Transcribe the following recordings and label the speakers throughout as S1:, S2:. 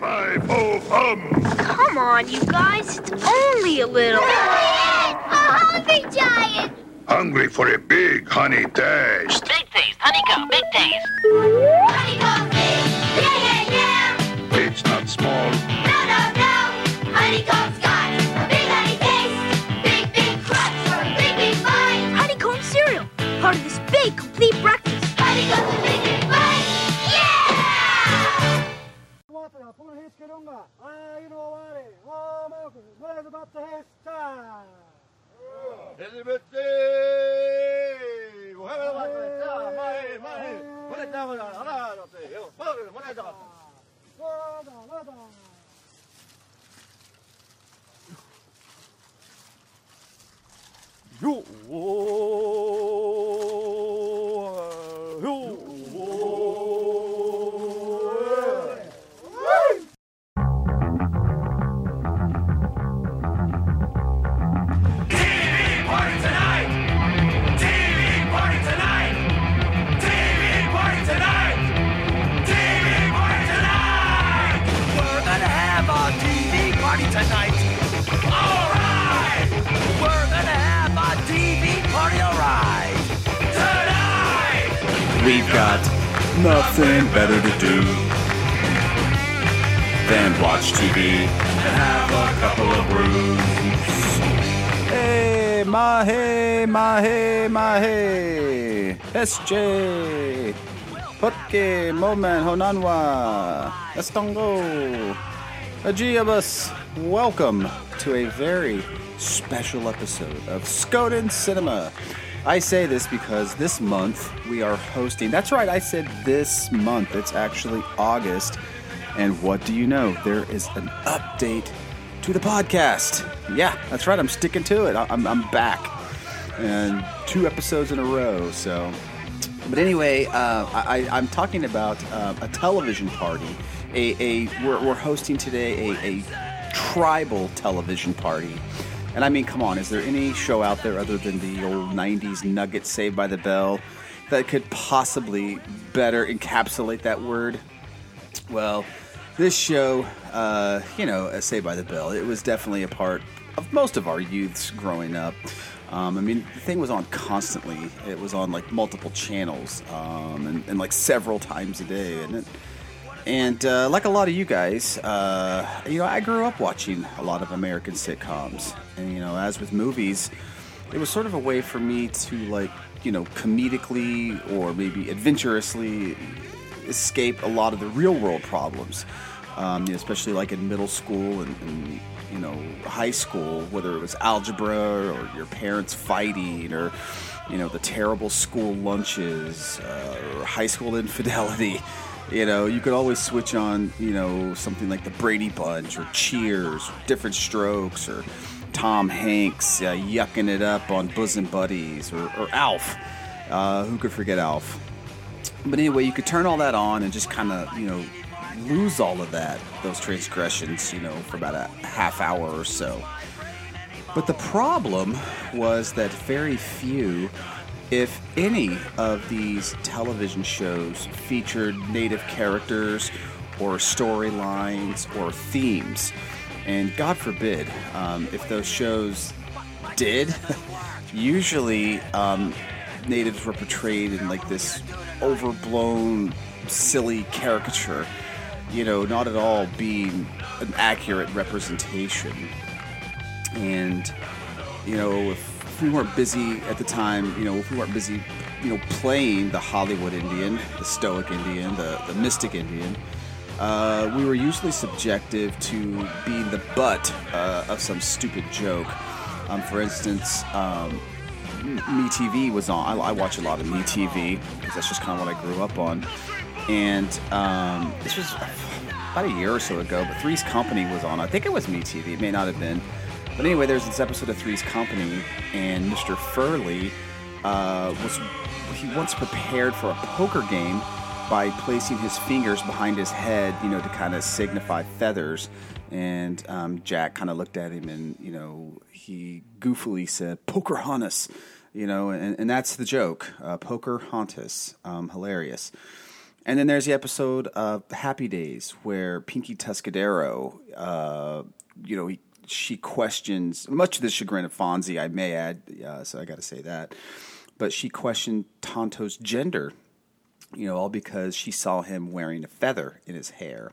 S1: five, ho, hum.
S2: Come on, you guys. It's only a little.
S3: A hungry giant!
S1: Hungry for a big honey taste.
S4: Big taste, honeycomb, big taste.
S3: Honeycomb big!
S5: らこのヘスケ
S6: We've got nothing better to do than watch TV and have a couple of brews. Hey, mahe, mahe, mahe. SJ. Hokke, Moman, Honanwa. Estongo. Ajiabus. Welcome to a very special episode of Skoden Cinema. I say this because this month we are hosting. That's right, I said this month. It's actually August. And what do you know? There is an update to the podcast. Yeah, that's right. I'm sticking to it. I'm, I'm back. And two episodes in a row. So, but anyway, uh, I, I'm talking about uh, a television party. A, a we're, we're hosting today a, a tribal television party. And I mean, come on, is there any show out there other than the old 90s Nugget Saved by the Bell that could possibly better encapsulate that word? Well, this show, uh, you know, uh, Saved by the Bell, it was definitely a part of most of our youths growing up. Um, I mean, the thing was on constantly. It was on like multiple channels um, and, and like several times a day. And it, and uh, like a lot of you guys, uh, you know, I grew up watching a lot of American sitcoms. And, you know, as with movies, it was sort of a way for me to, like, you know, comedically or maybe adventurously escape a lot of the real world problems. Um, you know, especially like in middle school and, and, you know, high school, whether it was algebra or your parents fighting or, you know, the terrible school lunches uh, or high school infidelity. You know, you could always switch on, you know, something like the Brady Bunch or Cheers, or Different Strokes, or Tom Hanks uh, yucking it up on Bosom Buddies, or, or Alf. Uh, who could forget Alf? But anyway, you could turn all that on and just kind of, you know, lose all of that, those transgressions, you know, for about a half hour or so. But the problem was that very few, if any, of these television shows featured native characters or storylines or themes. And God forbid, um, if those shows did, usually um, natives were portrayed in like this overblown, silly caricature, you know, not at all being an accurate representation. And, you know, if, if we weren't busy at the time, you know, if we weren't busy, you know, playing the Hollywood Indian, the Stoic Indian, the, the Mystic Indian, uh, we were usually subjective to being the butt uh, of some stupid joke. Um, for instance, um, Me TV was on. I, I watch a lot of Me TV because that's just kind of what I grew up on. And um, this was about a year or so ago, but Three's Company was on. I think it was Me TV. It may not have been. But anyway, there's this episode of Three's Company, and Mr. Furley uh, was he once prepared for a poker game by placing his fingers behind his head, you know, to kind of signify feathers. And um, Jack kind of looked at him, and you know, he goofily said, "Poker "Pocahontas," you know, and, and that's the joke, uh, Pocahontas, um, hilarious. And then there's the episode of Happy Days where Pinky Tuscadero, uh, you know, he, she questions, much to the chagrin of Fonzie, I may add, uh, so I got to say that, but she questioned Tonto's gender, you know, all because she saw him wearing a feather in his hair.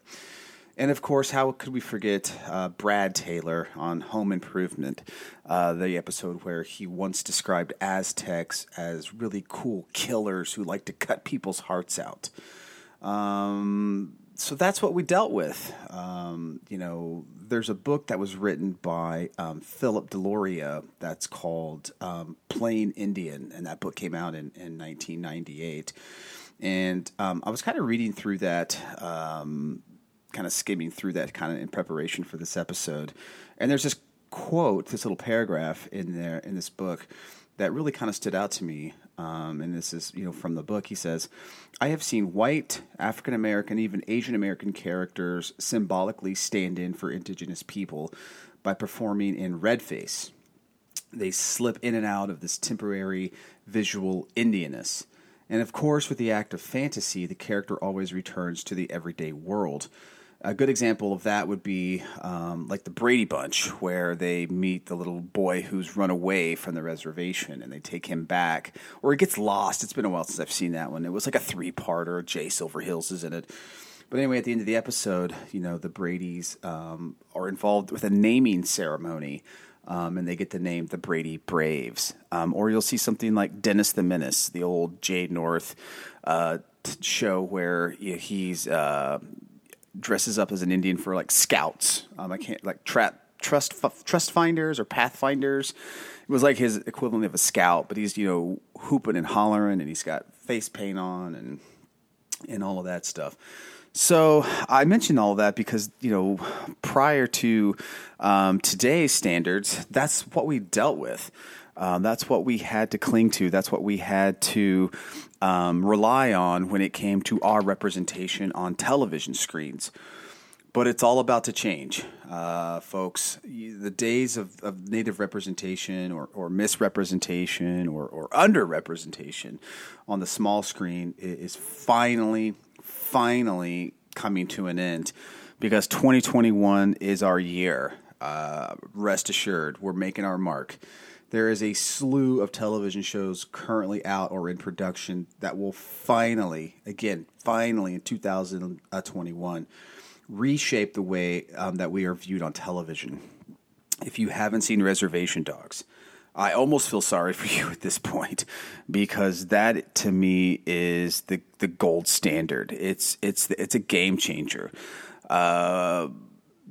S6: And of course, how could we forget uh, Brad Taylor on Home Improvement, uh, the episode where he once described Aztecs as really cool killers who like to cut people's hearts out. Um, so that's what we dealt with. Um, you know, there's a book that was written by um, Philip Deloria that's called um, Playing Indian, and that book came out in, in 1998. And um, I was kind of reading through that, um, kind of skimming through that kind of in preparation for this episode. And there's this quote, this little paragraph in there in this book that really kind of stood out to me. Um, and this is, you know, from the book. He says, "I have seen white, African American, even Asian American characters symbolically stand in for indigenous people by performing in red face. They slip in and out of this temporary visual Indianness." And of course, with the act of fantasy, the character always returns to the everyday world. A good example of that would be um, like the Brady Bunch, where they meet the little boy who's run away from the reservation and they take him back, or he gets lost. It's been a while since I've seen that one. It was like a three parter. Jay Silverheels is in it. But anyway, at the end of the episode, you know, the Brady's um, are involved with a naming ceremony. Um, and they get the name the Brady Braves. Um, or you'll see something like Dennis the Menace, the old Jay North uh, show where he's uh, dresses up as an Indian for like scouts. Um, I can't like trap trust trust finders or pathfinders. It was like his equivalent of a scout, but he's you know hooping and hollering, and he's got face paint on and and all of that stuff. So I mentioned all that because you know prior to um, today's standards, that's what we dealt with. Um, that's what we had to cling to. That's what we had to um, rely on when it came to our representation on television screens. But it's all about to change, uh, folks. The days of, of native representation or, or misrepresentation or, or underrepresentation on the small screen is finally, finally coming to an end because 2021 is our year. Uh, rest assured, we're making our mark. There is a slew of television shows currently out or in production that will finally, again, finally in 2021, reshape the way um, that we are viewed on television. If you haven't seen Reservation Dogs, I almost feel sorry for you at this point because that to me is the the gold standard. It's it's it's a game changer. Uh,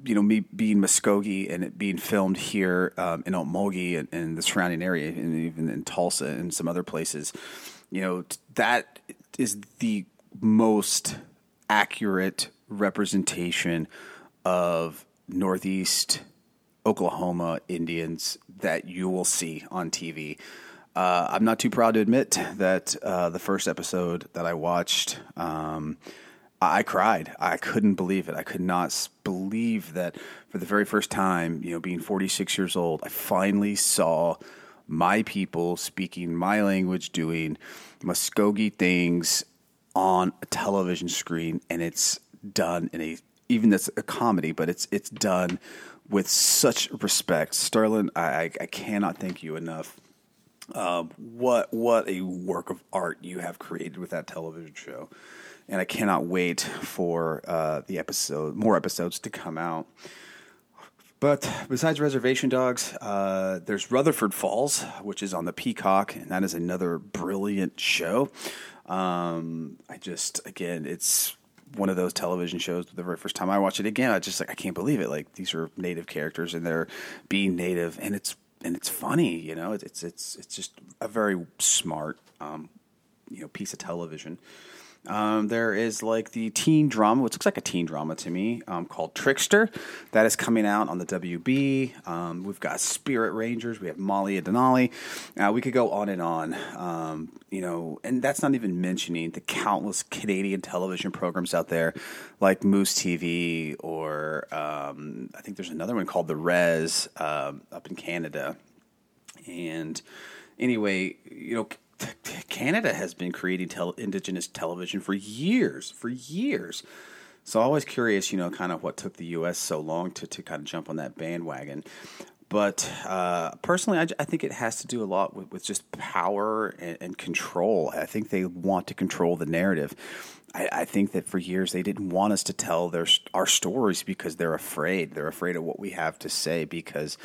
S6: you know, me being Muskogee and it being filmed here um, in Okmulgee and, and, the surrounding area, and even in Tulsa and some other places, you know, that is the most accurate representation of Northeast Oklahoma Indians that you will see on TV. Uh, I'm not too proud to admit that uh, the first episode that I watched, um, I cried. I couldn't believe it. I could not believe that for the very first time, you know, being 46 years old, I finally saw my people speaking my language, doing Muskogee things on a television screen, and it's done in a even that's a comedy, but it's it's done with such respect. Sterling, I, I cannot thank you enough. Um, what what a work of art you have created with that television show, and I cannot wait for uh, the episode, more episodes to come out. But besides Reservation Dogs, uh, there's Rutherford Falls, which is on the Peacock, and that is another brilliant show. Um, I just, again, it's one of those television shows. The very first time I watched it again, I just like I can't believe it. Like these are native characters and they're being native, and it's and it's funny. You know, it's it's it's just a very smart, um, you know, piece of television. Um, there is like the teen drama, which looks like a teen drama to me, um, called Trickster. That is coming out on the WB. Um, we've got Spirit Rangers. We have Molly and Denali. Uh, we could go on and on. Um, you know, and that's not even mentioning the countless Canadian television programs out there, like Moose TV, or um, I think there's another one called The Res um, up in Canada. And anyway, you know Canada has been creating tel- indigenous television for years, for years. So always curious, you know, kind of what took the U.S. so long to, to kind of jump on that bandwagon. But uh, personally, I, I, think it has to do a lot with, with just power and, and, control. I think they want to control the narrative. I, I, think that for years they didn't want us to tell their our stories because they're afraid. They're afraid of what we have to say because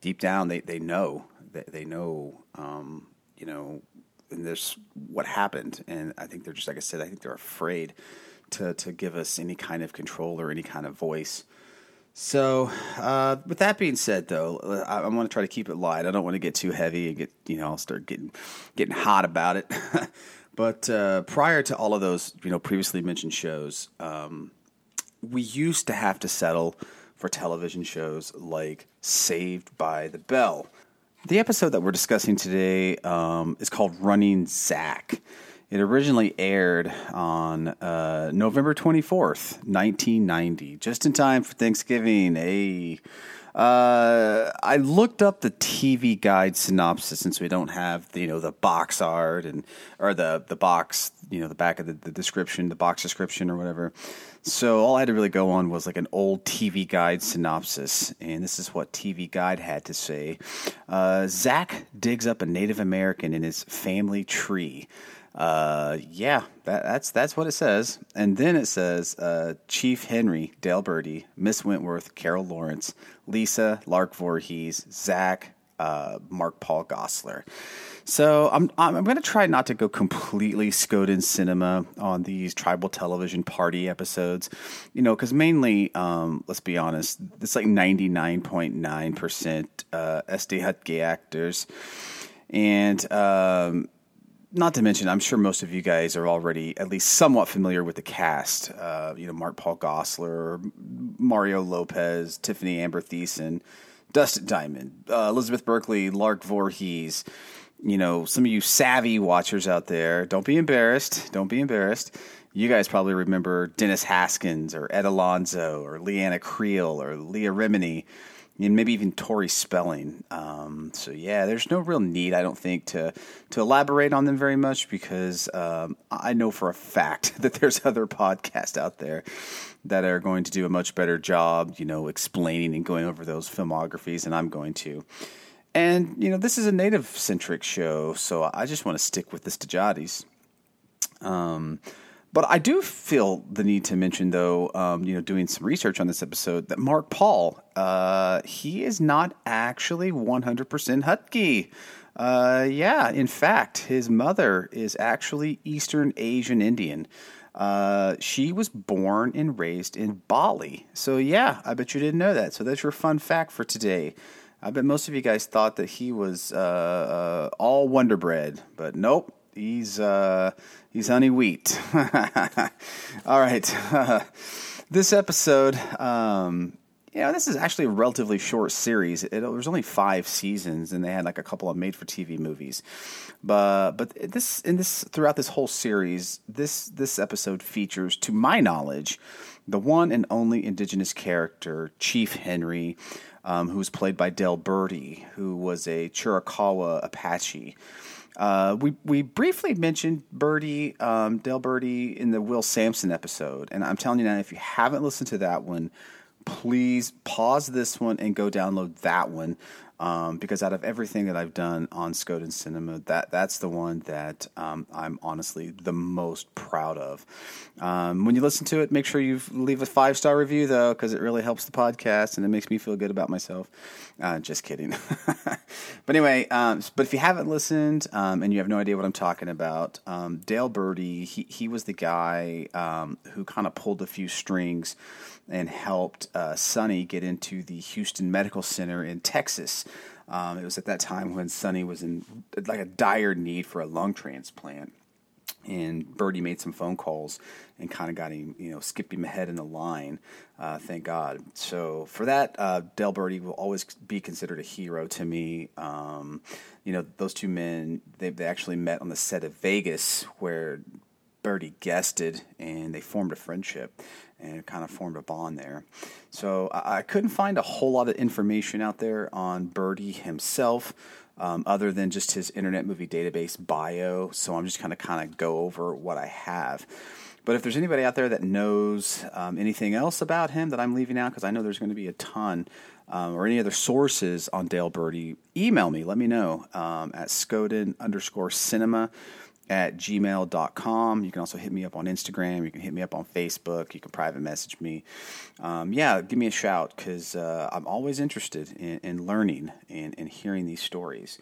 S6: deep down they, they know they, they know um, you know and there's what happened. And I think they're just like I said. I think they're afraid to to give us any kind of control or any kind of voice. So, uh, with that being said, though, I, I want to try to keep it light. I don't want to get too heavy and get you know I'll start getting getting hot about it. but uh, prior to all of those, you know, previously mentioned shows, um, we used to have to settle for television shows like Saved by the Bell. The episode that we're discussing today um, is called Running Zack. It originally aired on uh, November 24th, 1990, just in time for Thanksgiving. Hey. Uh, I looked up the TV guide synopsis since we don't have the, you know the box art and or the the box you know the back of the, the description the box description or whatever. So all I had to really go on was like an old TV guide synopsis, and this is what TV Guide had to say: uh, Zack digs up a Native American in his family tree. Uh, yeah, that, that's that's what it says. And then it says uh, Chief Henry, Dehl Berti, Miss Wentworth, Carol Lawrence, Lisa, Lark Voorhees, Zach, uh, Mark Paul Gosselaar. So I'm I'm going to try not to go completely Skoden cinema on these tribal television party episodes, you know, because mainly, um, let's be honest, it's like 99.9 percent uh, SD Gay actors, and um, not to mention, I'm sure most of you guys are already at least somewhat familiar with the cast. Uh, you know, Mark Paul Gosselaar, Mario Lopez, Tiffany Amber Thiessen, Dustin Diamond, uh, Elizabeth Berkley, Lark Voorhees. You know, some of you savvy watchers out there, don't be embarrassed. Don't be embarrassed. You guys probably remember Dennis Haskins or Ed Alonzo or Leanna Creel or Leah Remini and maybe even Tori Spelling. Um, so yeah, there's no real need, I don't think, to to elaborate on them very much because um, I know for a fact that there's other podcasts out there that are going to do a much better job, you know, explaining and going over those filmographies, and I'm going to. And you know, this is a native centric show, so I just want to stick with the Stejati's. Um, but I do feel the need to mention, though, um, you know, doing some research on this episode, that Mark Paul, uh, he is not actually 100% Hutke. Uh, yeah, in fact, his mother is actually Eastern Asian Indian. Uh, she was born and raised in Bali. So, yeah, I bet you didn't know that. So, that's your fun fact for today. I bet most of you guys thought that he was uh, uh, all Wonder Bread, but nope. He's uh, he's honey wheat. All right, this episode, um, you know, this is actually a relatively short series. It, there's only five seasons, and they had like a couple of made-for-TV movies. But but this in this throughout this whole series, this this episode features, to my knowledge, the one and only Indigenous character, Chief Henry. Um, who was played by Dehl Berti, who was a Chiricahua Apache. Uh, we we briefly mentioned Berti, um, Berti, in the Will Sampson episode, and I'm telling you now, if you haven't listened to that one, please pause this one and go download that one um, because out of everything that I've done on Skoden Cinema, that that's the one that um, I'm honestly the most proud of. Um, when you listen to it, make sure you leave a five star review though, because it really helps the podcast and it makes me feel good about myself. Uh, just kidding. but anyway, um, but if you haven't listened um, and you have no idea what I'm talking about, um, Dehl Berti, he he was the guy who kind of pulled a few strings and helped uh, Sonny get into the Houston Medical Center in Texas. Um, it was at that time when Sonny was in like a dire need for a lung transplant. And Berti made some phone calls and kind of got him, you know, skipped him ahead in the line. Uh, thank God. So for that, uh, Berti will always be considered a hero to me. Um, you know, those two men, they, they actually met on the set of Vegas where Berti guested and they formed a friendship and kind of formed a bond there. So I, I couldn't find a whole lot of information out there on Berti himself. um, other than just his Internet Movie Database bio. So I'm just kind of kind of go over what I have. But if there's anybody out there that knows um, anything else about him that I'm leaving out, because I know there's going to be a ton, um, or any other sources on Dehl Berti, email me. Let me know um, at Skoden underscore cinema at gmail.com. You can also hit me up on Instagram. You can hit me up on Facebook. You can private message me. Um, yeah, give me a shout because uh, I'm always interested in, in learning and, and hearing these stories.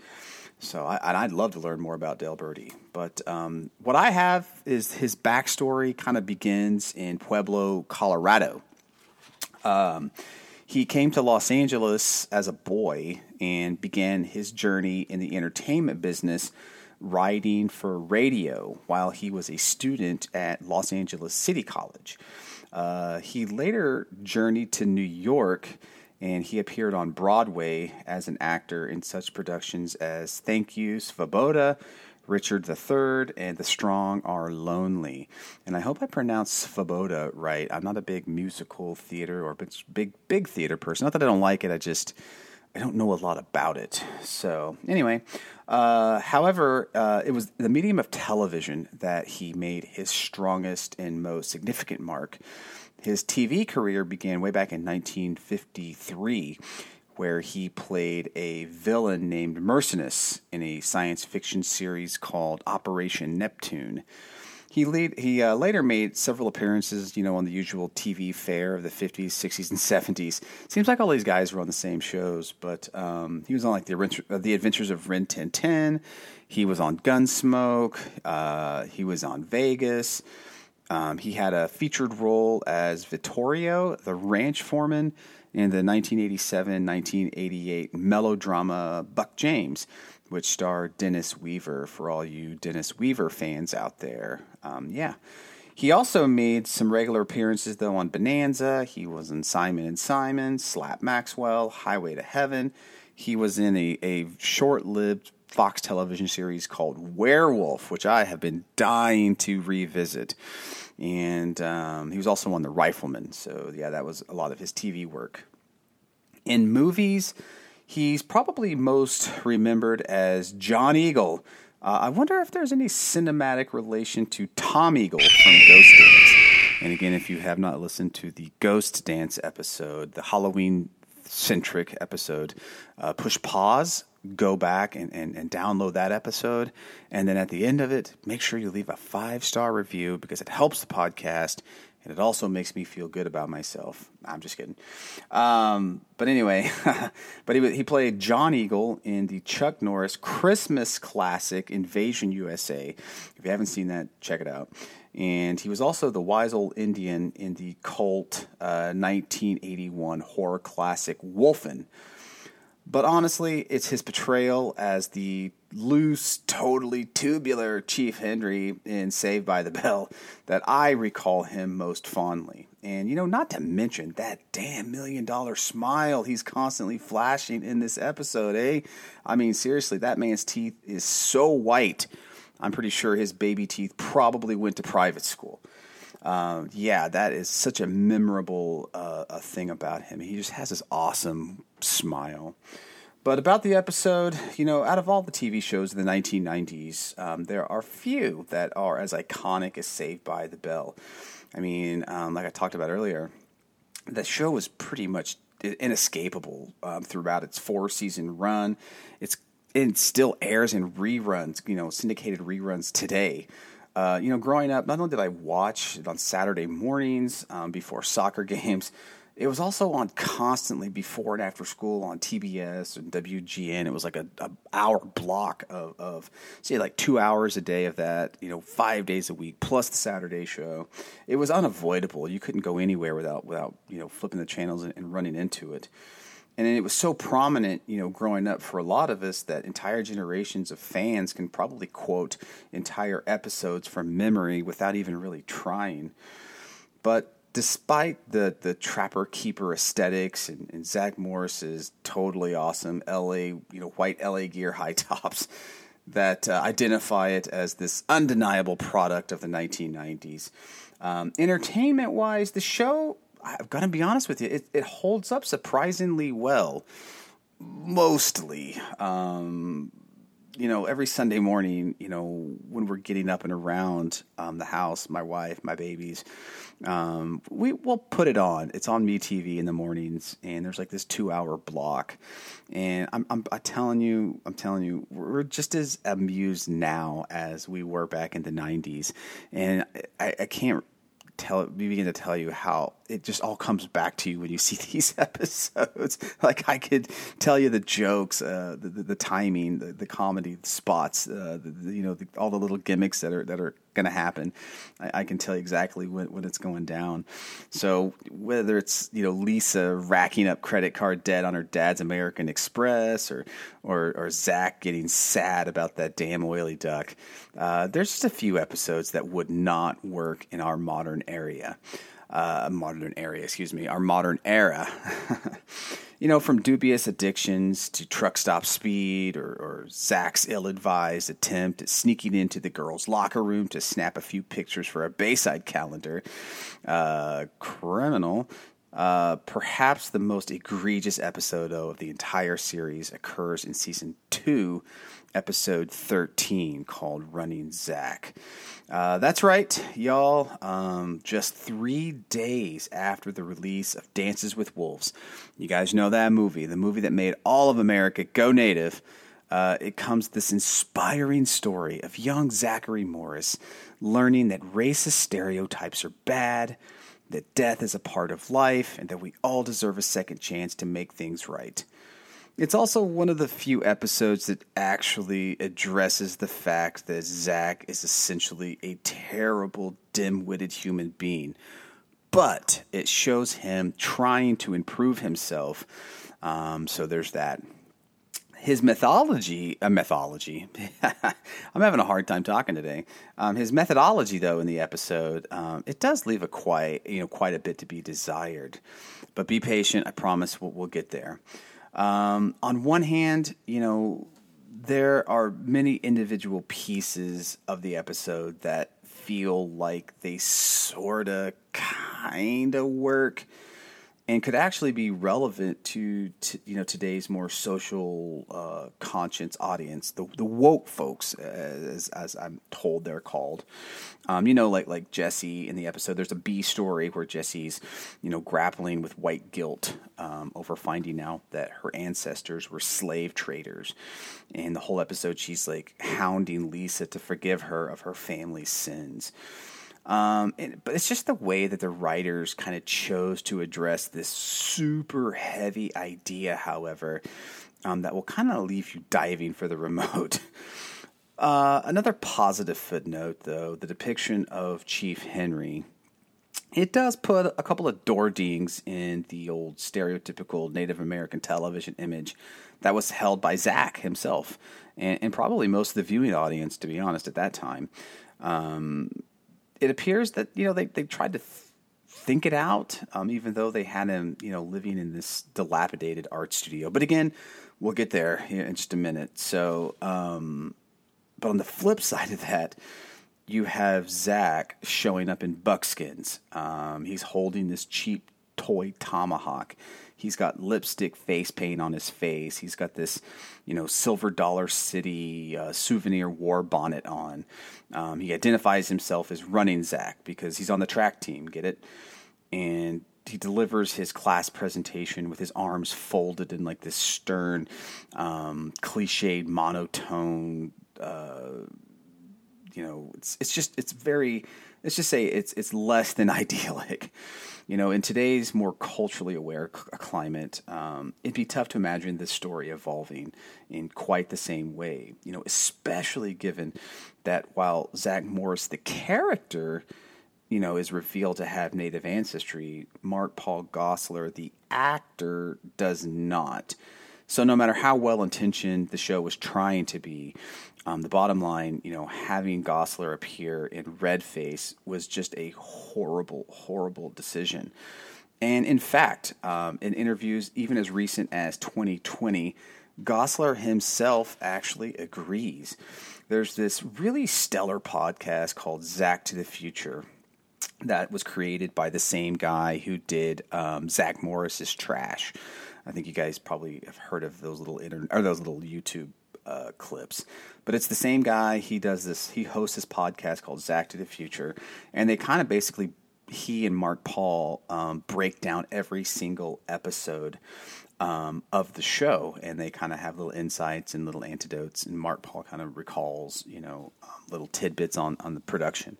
S6: So I, I'd love to learn more about Dehl Berti. But um, what I have is his backstory kind of begins in Pueblo, Colorado. Um, he came to Los Angeles as a boy and began his journey in the entertainment business writing for radio while he was a student at Los Angeles City College. Uh, he later journeyed to New York and he appeared on Broadway as an actor in such productions as Thank You, Svoboda, Richard III, and The Strong Are Lonely. And I hope I pronounce Svoboda right. I'm not a big musical theater or big, big theater person. Not that I don't like it, I just. I don't know a lot about it. So, anyway, uh, however, uh, it was the medium of television that he made his strongest and most significant mark. His TV career began way back in 1953, where he played a villain named Mercenus in a science fiction series called Operation Neptune. He, lead, he uh, later made several appearances, you know, on the usual TV fare of the 50s, 60s, and 70s. Seems like all these guys were on the same shows, but um, he was on like the, uh, the Adventures of Rin Tin. He was on Gunsmoke. Uh, he was on Vegas. Um, he had a featured role as Vittorio, the ranch foreman, in the 1987 1988 melodrama Buck James, which starred Dennis Weaver for all you Dennis Weaver fans out there. Um, yeah. He also made some regular appearances though on Bonanza. He was in Simon and Simon, Slap Maxwell, Highway to Heaven. He was in a, a short lived Fox television series called Werewolf, which I have been dying to revisit. And um, he was also on The Rifleman. So, yeah, that was a lot of his TV work. In movies, he's probably most remembered as John Eagle. Uh, I wonder if there's any cinematic relation to Tom Eagle from Ghost Dance. And again, if you have not listened to the Ghost Dance episode, the Halloween centric episode, uh, push pause go back and, and, and download that episode. And then at the end of it, make sure you leave a five star review because it helps the podcast and it also makes me feel good about myself. I'm just kidding. Um, but anyway, but he, he played John Eagle in the Chuck Norris Christmas classic Invasion USA. If you haven't seen that, check it out. And he was also the wise old Indian in the cult uh, 1981 horror classic Wolfen but honestly, it's his portrayal as the loose, totally tubular Chief Henry in Saved by the Bell that I recall him most fondly. And, you know, not to mention that damn million dollar smile he's constantly flashing in this episode, eh? I mean, seriously, that man's teeth is so white. I'm pretty sure his baby teeth probably went to private school. Uh, yeah, that is such a memorable uh, a thing about him. He just has this awesome smile. But about the episode, you know, out of all the TV shows in the 1990s, um, there are few that are as iconic as Saved by the Bell. I mean, um, like I talked about earlier, the show was pretty much inescapable um, throughout its four season run. It's it still airs in reruns, you know, syndicated reruns today. Uh, you know, growing up, not only did I watch it on Saturday mornings um, before soccer games, it was also on constantly before and after school on TBS and WGN. It was like a, a hour block of, of say like two hours a day of that. You know, five days a week plus the Saturday show. It was unavoidable. You couldn't go anywhere without without you know flipping the channels and, and running into it. And it was so prominent, you know, growing up for a lot of us that entire generations of fans can probably quote entire episodes from memory without even really trying. But despite the the trapper keeper aesthetics and, and Zach Morris's totally awesome LA, you know, white LA gear high tops that uh, identify it as this undeniable product of the 1990s. Um, entertainment wise, the show, I've got to be honest with you, it, it holds up surprisingly well. mostly. Um, you know, every Sunday morning, you know, when we're getting up and around um, the house, my wife, my babies, um, we will put it on. It's on Me TV in the mornings, and there's like this two-hour block, and I'm, I'm, I'm telling you, I'm telling you, we're just as amused now as we were back in the '90s, and I, I can't tell begin to tell you how it just all comes back to you when you see these episodes. like I could tell you the jokes, uh, the, the, the timing, the, the comedy spots, uh, the, you know, all the little gimmicks that are that are going to happen. I, I, can tell you exactly when, it's going down. So whether it's you know Lisa racking up credit card debt on her dad's American Express, or or, or Zach getting sad about that damn oily duck, uh, there's just a few episodes that would not work in our modern area uh, modern area, excuse me, our modern era. you know, from dubious addictions to truck stop speed or, or Zach's ill advised attempt at sneaking into the girls' locker room to snap a few pictures for a Bayside calendar. Uh, criminal. Uh, perhaps the most egregious episode of the entire series occurs in season two, episode 13, called Running Zach. Uh, that's right, y'all. Um, just three days after the release of Dances with Wolves, you guys know that movie, the movie that made all of America go native. Uh, it comes this inspiring story of young Zachary Morris learning that racist stereotypes are bad, that death is a part of life, and that we all deserve a second chance to make things right. It's also one of the few episodes that actually addresses the fact that Zach is essentially a terrible, dim witted human being. But it shows him trying to improve himself. Um, so there's that. His mythology, a uh, mythology. I'm having a hard time talking today. Um, his methodology, though, in the episode, um, it does leave a quite, you know, quite a bit to be desired. But be patient. I promise we'll, we'll get there. Um, on one hand, you know, there are many individual pieces of the episode that feel like they sort of kind of work and could actually be relevant to, to you know today's more social uh, conscience audience, the the woke folks, as as I'm told they're called. Um, you know, like like Jesse in the episode. There's a B story where Jesse's you know grappling with white guilt um, over finding out that her ancestors were slave traders, and the whole episode she's like hounding Lisa to forgive her of her family's sins. Um, and, but it's just the way that the writers kind of chose to address this super heavy idea, however, um, that will kind of leave you diving for the remote. Uh, another positive footnote, though, the depiction of Chief Henry. It does put a couple of door dings in the old stereotypical Native American television image that was held by Zach himself, and, and probably most of the viewing audience, to be honest, at that time. Um, it appears that you know they they tried to th- think it out, um, even though they had him you know living in this dilapidated art studio. But again, we'll get there in just a minute. So, um, but on the flip side of that. You have Zach showing up in buckskins. Um, he's holding this cheap toy tomahawk. He's got lipstick face paint on his face. He's got this, you know, Silver Dollar City uh, souvenir war bonnet on. Um, he identifies himself as Running Zach because he's on the track team. Get it? And he delivers his class presentation with his arms folded in like this stern, um, cliched monotone. Uh, you know, it's it's just it's very. Let's just say it's it's less than idyllic. You know, in today's more culturally aware c- climate, um, it'd be tough to imagine this story evolving in quite the same way. You know, especially given that while Zach Morris, the character, you know, is revealed to have Native ancestry, Mark Paul Gosselaar, the actor, does not. So no matter how well intentioned the show was trying to be, um, the bottom line, you know, having Gosselaar appear in red face was just a horrible, horrible decision. And in fact, um, in interviews even as recent as 2020, Gosselaar himself actually agrees. There's this really stellar podcast called Zach to the Future that was created by the same guy who did um, Zach Morris's Trash. I think you guys probably have heard of those little inter- or those little YouTube uh, clips. But it's the same guy. He does this. He hosts this podcast called Zach to the Future, and they kind of basically he and Mark Paul um, break down every single episode um, of the show, and they kind of have little insights and little antidotes. And Mark Paul kind of recalls, you know, um, little tidbits on on the production.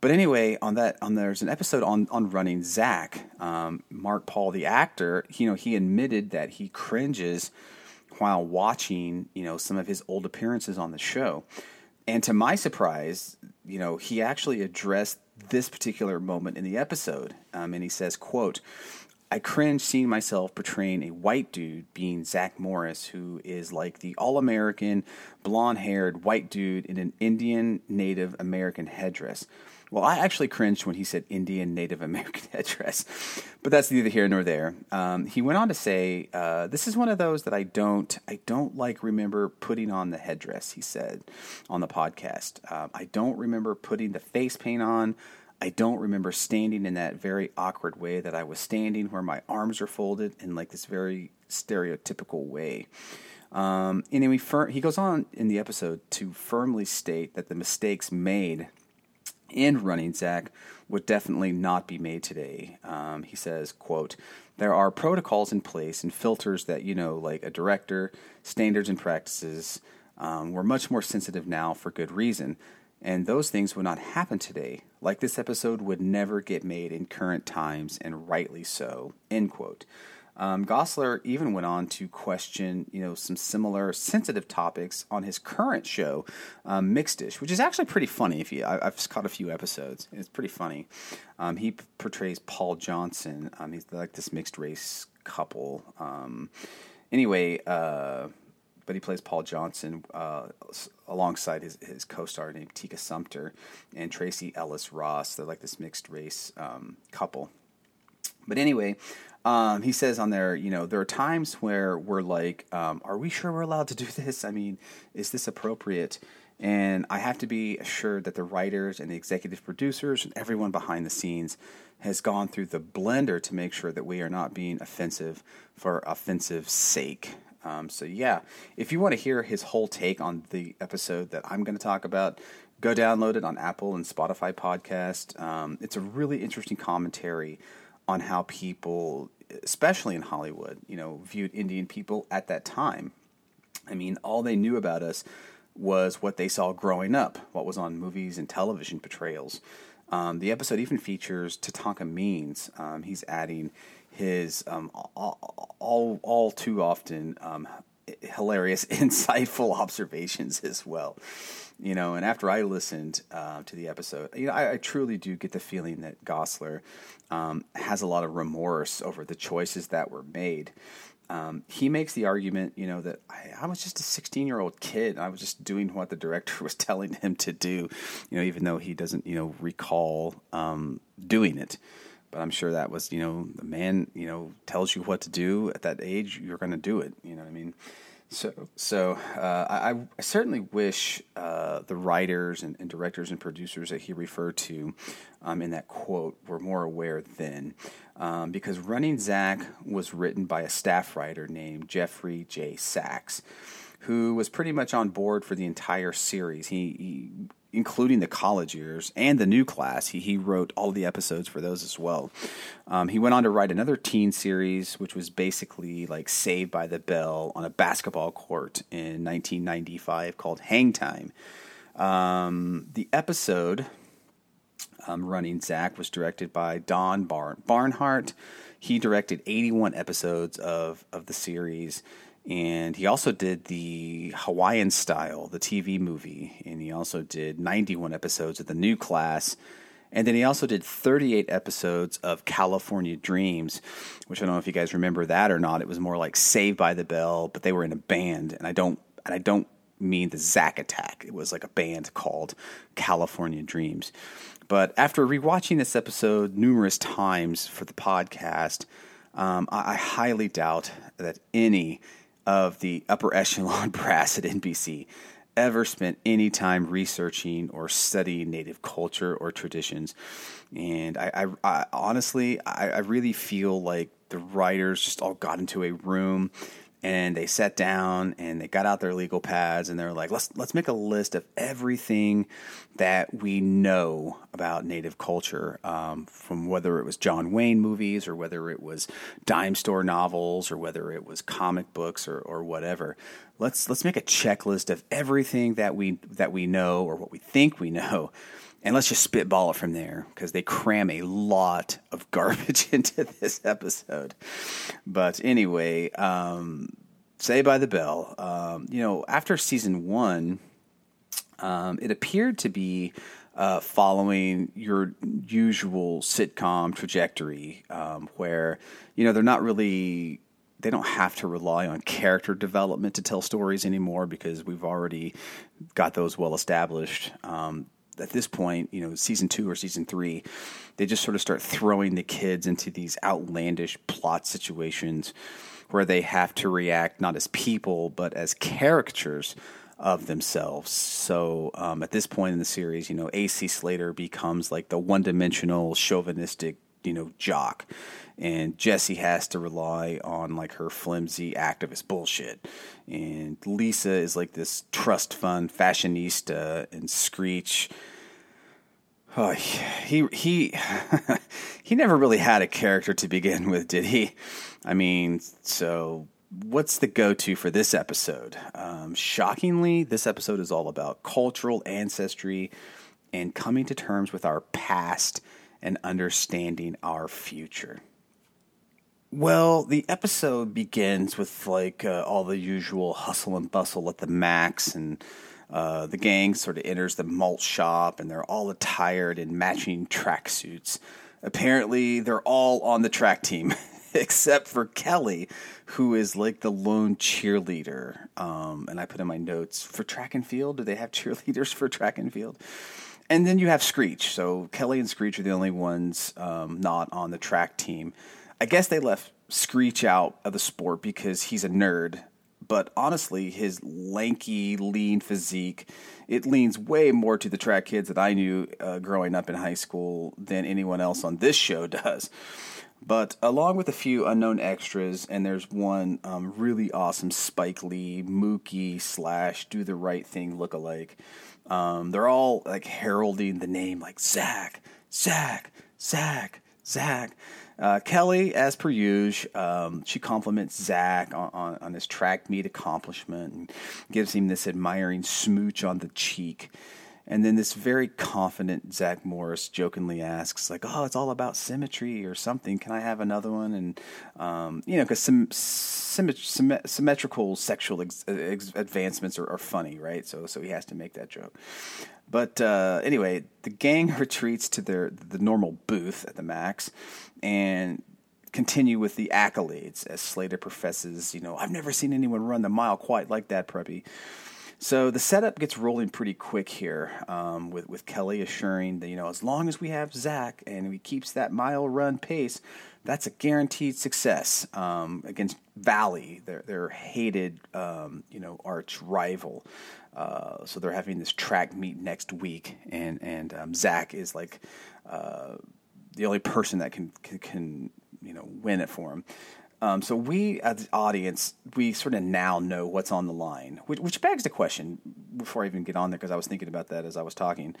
S6: But anyway, on that, on there's an episode on on running Zach. Um, Mark Paul, the actor, you know, he admitted that he cringes while watching, you know, some of his old appearances on the show. And to my surprise, you know, he actually addressed this particular moment in the episode, um, and he says, "quote." I cringe seeing myself portraying a white dude being Zach Morris, who is like the all American, blonde haired white dude in an Indian Native American headdress. Well, I actually cringed when he said Indian Native American headdress, but that's neither here nor there. Um, he went on to say, uh, "This is one of those that I don't, I don't like. Remember putting on the headdress?" He said on the podcast. Um, I don't remember putting the face paint on. I don't remember standing in that very awkward way that I was standing, where my arms are folded in like this very stereotypical way. Um, and then we fir- he goes on in the episode to firmly state that the mistakes made in running Zach would definitely not be made today. Um, he says, "quote There are protocols in place and filters that you know, like a director, standards and practices. Um, we're much more sensitive now for good reason." And those things would not happen today. Like this episode would never get made in current times, and rightly so. End quote. Um, Gosselaar even went on to question, you know, some similar sensitive topics on his current show, um, Mixedish, which is actually pretty funny. If you, I, have caught a few episodes, it's pretty funny. Um, he p- portrays Paul Johnson. Um, he's like this mixed race couple. Um, anyway, uh, but he plays Paul Johnson uh, alongside his, his co-star named Tika Sumpter and Tracee Ellis Ross. They're like this mixed race um, couple. But anyway, um, he says on there, you know, there are times where we're like, um, are we sure we're allowed to do this? I mean, is this appropriate? And I have to be assured that the writers and the executive producers and everyone behind the scenes has gone through the blender to make sure that we are not being offensive for offensive sake. Um, so yeah, if you want to hear his whole take on the episode that I'm going to talk about, go download it on Apple and Spotify podcast. Um, it's a really interesting commentary on how people, especially in Hollywood, you know, viewed Indian people at that time. I mean, all they knew about us was what they saw growing up, what was on movies and television portrayals. Um, the episode even features Tatanka Means. Um, he's adding his um, all, all, all too often um, hilarious, insightful observations as well. You know, and after I listened uh, to the episode, you know, I, I, truly do get the feeling that Gosselaar um, has a lot of remorse over the choices that were made. Um, he makes the argument, you know, that I, I was just a 16 year old kid. I was just doing what the director was telling him to do, you know, even though he doesn't, you know, recall um, doing it. But I'm sure that was, you know, the man, you know, tells you what to do at that age, you're going to do it. You know what I mean? So, so uh, I, I, certainly wish uh, the writers and, and, directors and producers that he referred to um, in that quote were more aware then, um, because Running Zach was written by a staff writer named Jeffrey J. Sachs, who was pretty much on board for the entire series. He, he including the college years and the new class. He, he wrote all the episodes for those as well. Um, he went on to write another teen series, which was basically like Saved by the Bell on a basketball court in 1995 called Hang Time. Um, the episode um, running Zach was directed by Don Bar- Barnhart. He directed 81 episodes of, of the series and he also did the Hawaiian Style, the TV movie, and he also did 91 episodes of The New Class. And then he also did 38 episodes of California Dreams, which I don't know if you guys remember that or not. It was more like Saved by the Bell, but they were in a band, and I don't and I don't mean the Zack Attack. It was like a band called California Dreams. But after rewatching this episode numerous times for the podcast, um, I, I highly doubt that any of the upper echelon brass at NBC ever spent any time researching or studying Native culture or traditions. And I, I, I honestly, I, I, really feel like the writers just all got into a room and they sat down and they got out their legal pads and they're like let's let's make a list of everything that we know about native culture um, from whether it was john wayne movies or whether it was dime store novels or whether it was comic books or, or whatever. Let's let's make a checklist of everything that we that we know or what we think we know and let's just spitball it from there because they cram a lot of garbage into this episode. But anyway, um, Saved by the Bell. Um, you know, after season one, um, it appeared to be uh, following your usual sitcom trajectory, um, where you know they're not really they don't have to rely on character development to tell stories anymore because we've already got those well established. Um, at this point, you know, season two or season three, they just sort of start throwing the kids into these outlandish plot situations where they have to react not as people but as caricatures of themselves. So um, at this point in the series, you know, AC Slater becomes like the one-dimensional chauvinistic, you know, jock, and Jesse has to rely on like her flimsy activist bullshit, and Lisa is like this trust fund fashionista, and Screech. Oh, he he he never really had a character to begin with, did he? I mean, so what's the go-to for this episode? Um, shockingly, this episode is all about cultural ancestry and coming to terms with our past and understanding our future. Well, the episode begins with like uh, all the usual hustle and bustle at the max, and uh, the gang sort of enters the malt shop, and they're all attired in matching tracksuits. Apparently, they're all on the track team, except for Kelly, who is like the lone cheerleader. Um, and I put in my notes for track and field. Do they have cheerleaders for track and field? And then you have Screech. So Kelly and Screech are the only ones um, not on the track team. I guess they left Screech out of the sport because he's a nerd. But honestly, his lanky, lean physique, it leans way more to the track kids that I knew uh, growing up in high school than anyone else on this show does. But along with a few unknown extras, and there's one um, really awesome Spike Lee, Mookie slash Do the Right Thing lookalike. Um, they're all like heralding the name like Zach, Zach, Zach, Zach. Uh, Kelly, as per usual, um, she compliments Zach on, on, on, his track meet accomplishment and gives him this admiring smooch on the cheek. And then this very confident Zach Morris jokingly asks, like, "Oh, it's all about symmetry or something. Can I have another one?" And um, you know, because some symmet- symmetrical sexual ex- ex- advancements are, are, funny, right? So, so he has to make that joke. But uh, anyway, the gang retreats to their the normal booth at the Max, and continue with the accolades as Slater professes, you know, I've never seen anyone run the mile quite like that, Preppy. So the setup gets rolling pretty quick here, um, with with Kelly assuring that you know as long as we have Zach and he keeps that mile run pace, that's a guaranteed success um, against Valley, their their hated um, you know arch rival. Uh, so they're having this track meet next week, and and um, Zach is like uh, the only person that can, can, can you know win it for him. Um, so we, as the audience, we sort of now know what's on the line, which, which begs the question. Before I even get on there, because I was thinking about that as I was talking,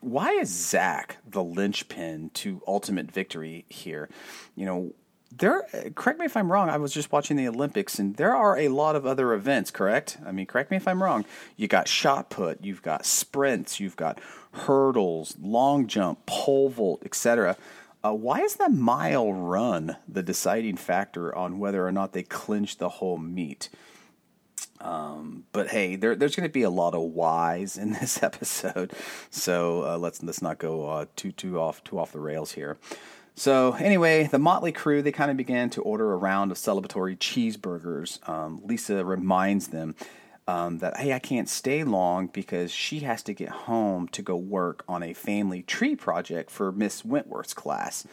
S6: why is Zach the linchpin to ultimate victory here? You know, there. Correct me if I'm wrong. I was just watching the Olympics, and there are a lot of other events. Correct? I mean, correct me if I'm wrong. You got shot put, you've got sprints, you've got hurdles, long jump, pole vault, etc. Uh, why is the mile run the deciding factor on whether or not they clinch the whole meet? Um, but hey, there, there's going to be a lot of whys in this episode, so uh, let's let's not go uh, too too off too off the rails here. So anyway, the Motley crew they kind of began to order a round of celebratory cheeseburgers. Um, Lisa reminds them um, that hey, I can't stay long because she has to get home to go work on a family tree project for Miss Wentworth's class.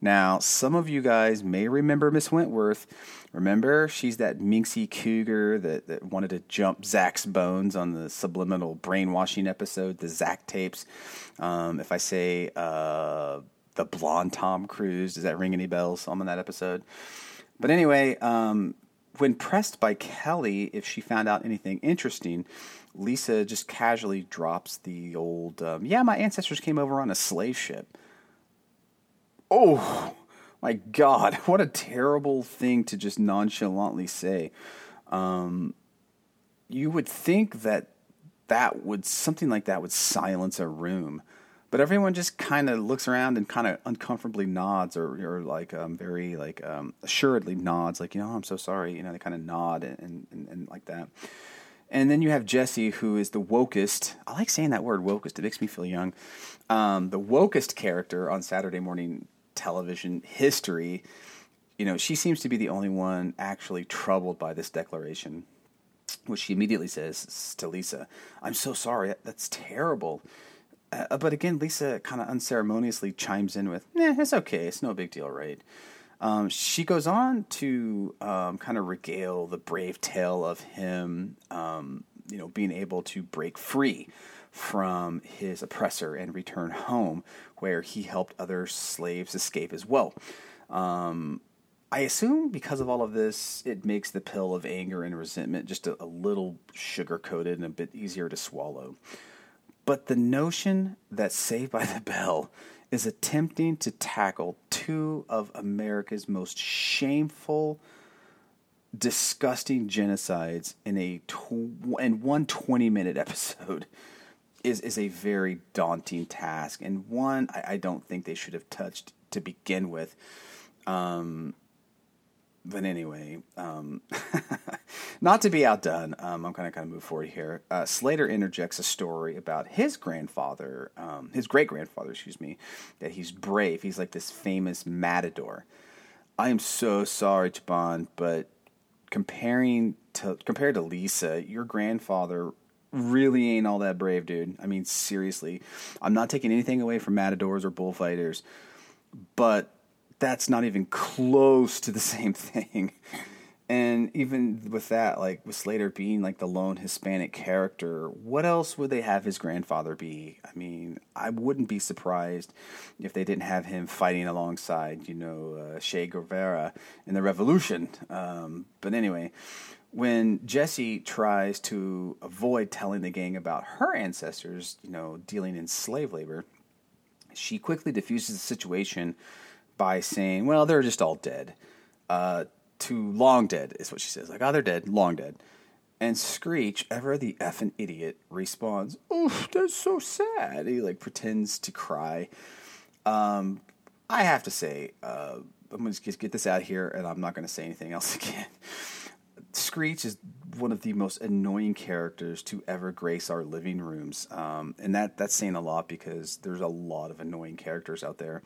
S6: Now, some of you guys may remember Miss Wentworth. Remember, she's that minxy cougar that, that wanted to jump Zach's bones on the subliminal brainwashing episode, the Zach tapes. Um, if I say uh, the blonde Tom Cruise, does that ring any bells on that episode? But anyway, um, when pressed by Kelly if she found out anything interesting, Lisa just casually drops the old, um, yeah, my ancestors came over on a slave ship. Oh, my God, what a terrible thing to just nonchalantly say. Um, you would think that that would, something like that would silence a room. But everyone just kind of looks around and kind of uncomfortably nods, or, or like um, very like um, assuredly nods, like you know, I'm so sorry. You know, they kind of nod and, and, and like that. And then you have Jesse, who is the wokest. I like saying that word, wokest. It makes me feel young. Um, the wokest character on Saturday morning television history. You know, she seems to be the only one actually troubled by this declaration, which she immediately says to Lisa, "I'm so sorry. That's terrible." Uh, but again, Lisa kind of unceremoniously chimes in with, "Nah, it's okay. It's no big deal, right?" Um, she goes on to um, kind of regale the brave tale of him, um, you know, being able to break free from his oppressor and return home, where he helped other slaves escape as well. Um, I assume because of all of this, it makes the pill of anger and resentment just a, a little sugar coated and a bit easier to swallow. But the notion that Saved by the Bell is attempting to tackle two of America's most shameful, disgusting genocides in a tw- in one 20 minute episode is is a very daunting task and one I, I don't think they should have touched to begin with. Um, but anyway, um, not to be outdone, um, I'm going to kind of move forward here. Uh, Slater interjects a story about his grandfather, um, his great grandfather, excuse me, that he's brave. He's like this famous matador. I am so sorry, Chabon, but comparing to compared to Lisa, your grandfather really ain't all that brave, dude. I mean, seriously, I'm not taking anything away from matadors or bullfighters, but that's not even close to the same thing. And even with that, like with Slater being like the lone Hispanic character, what else would they have his grandfather be? I mean, I wouldn't be surprised if they didn't have him fighting alongside, you know, uh, Che Guevara in the Revolution. Um, but anyway, when Jessie tries to avoid telling the gang about her ancestors, you know, dealing in slave labor, she quickly diffuses the situation by saying, "Well, they're just all dead." Uh, long dead is what she says. Like, oh, they're dead, long dead. And Screech, ever the effing idiot, responds, "Oh, that's so sad." He like pretends to cry. Um, I have to say, uh, I'm gonna just get this out here, and I'm not gonna say anything else again. Screech is one of the most annoying characters to ever grace our living rooms, um, and that that's saying a lot because there's a lot of annoying characters out there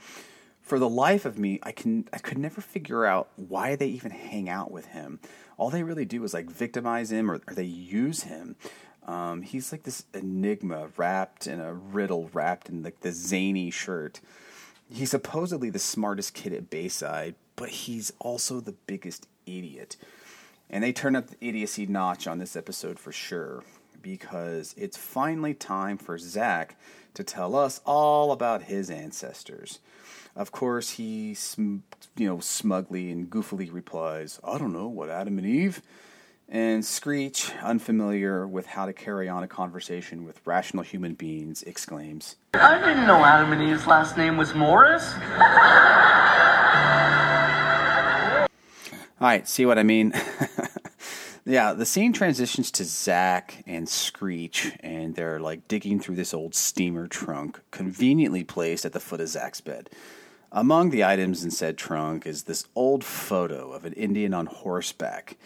S6: for the life of me, I can I could never figure out why they even hang out with him. All they really do is like victimize him, or, or they use him. Um, he's like this enigma wrapped in a riddle, wrapped in like the zany shirt. He's supposedly the smartest kid at Bayside, but he's also the biggest idiot. And they turn up the idiocy notch on this episode for sure, because it's finally time for Zach to tell us all about his ancestors. Of course, he, sm- you know, smugly and goofily replies, I don't know, what, Adam and Eve? And Screech, unfamiliar with how to carry on a conversation with rational human beings, exclaims,
S7: I didn't know Adam and Eve's last name was Morris.
S6: All right, see what I mean? yeah, the scene transitions to Zach and Screech, and they're like digging through this old steamer trunk, conveniently placed at the foot of Zach's bed. Among the items in said trunk is this old photo of an Indian on horseback.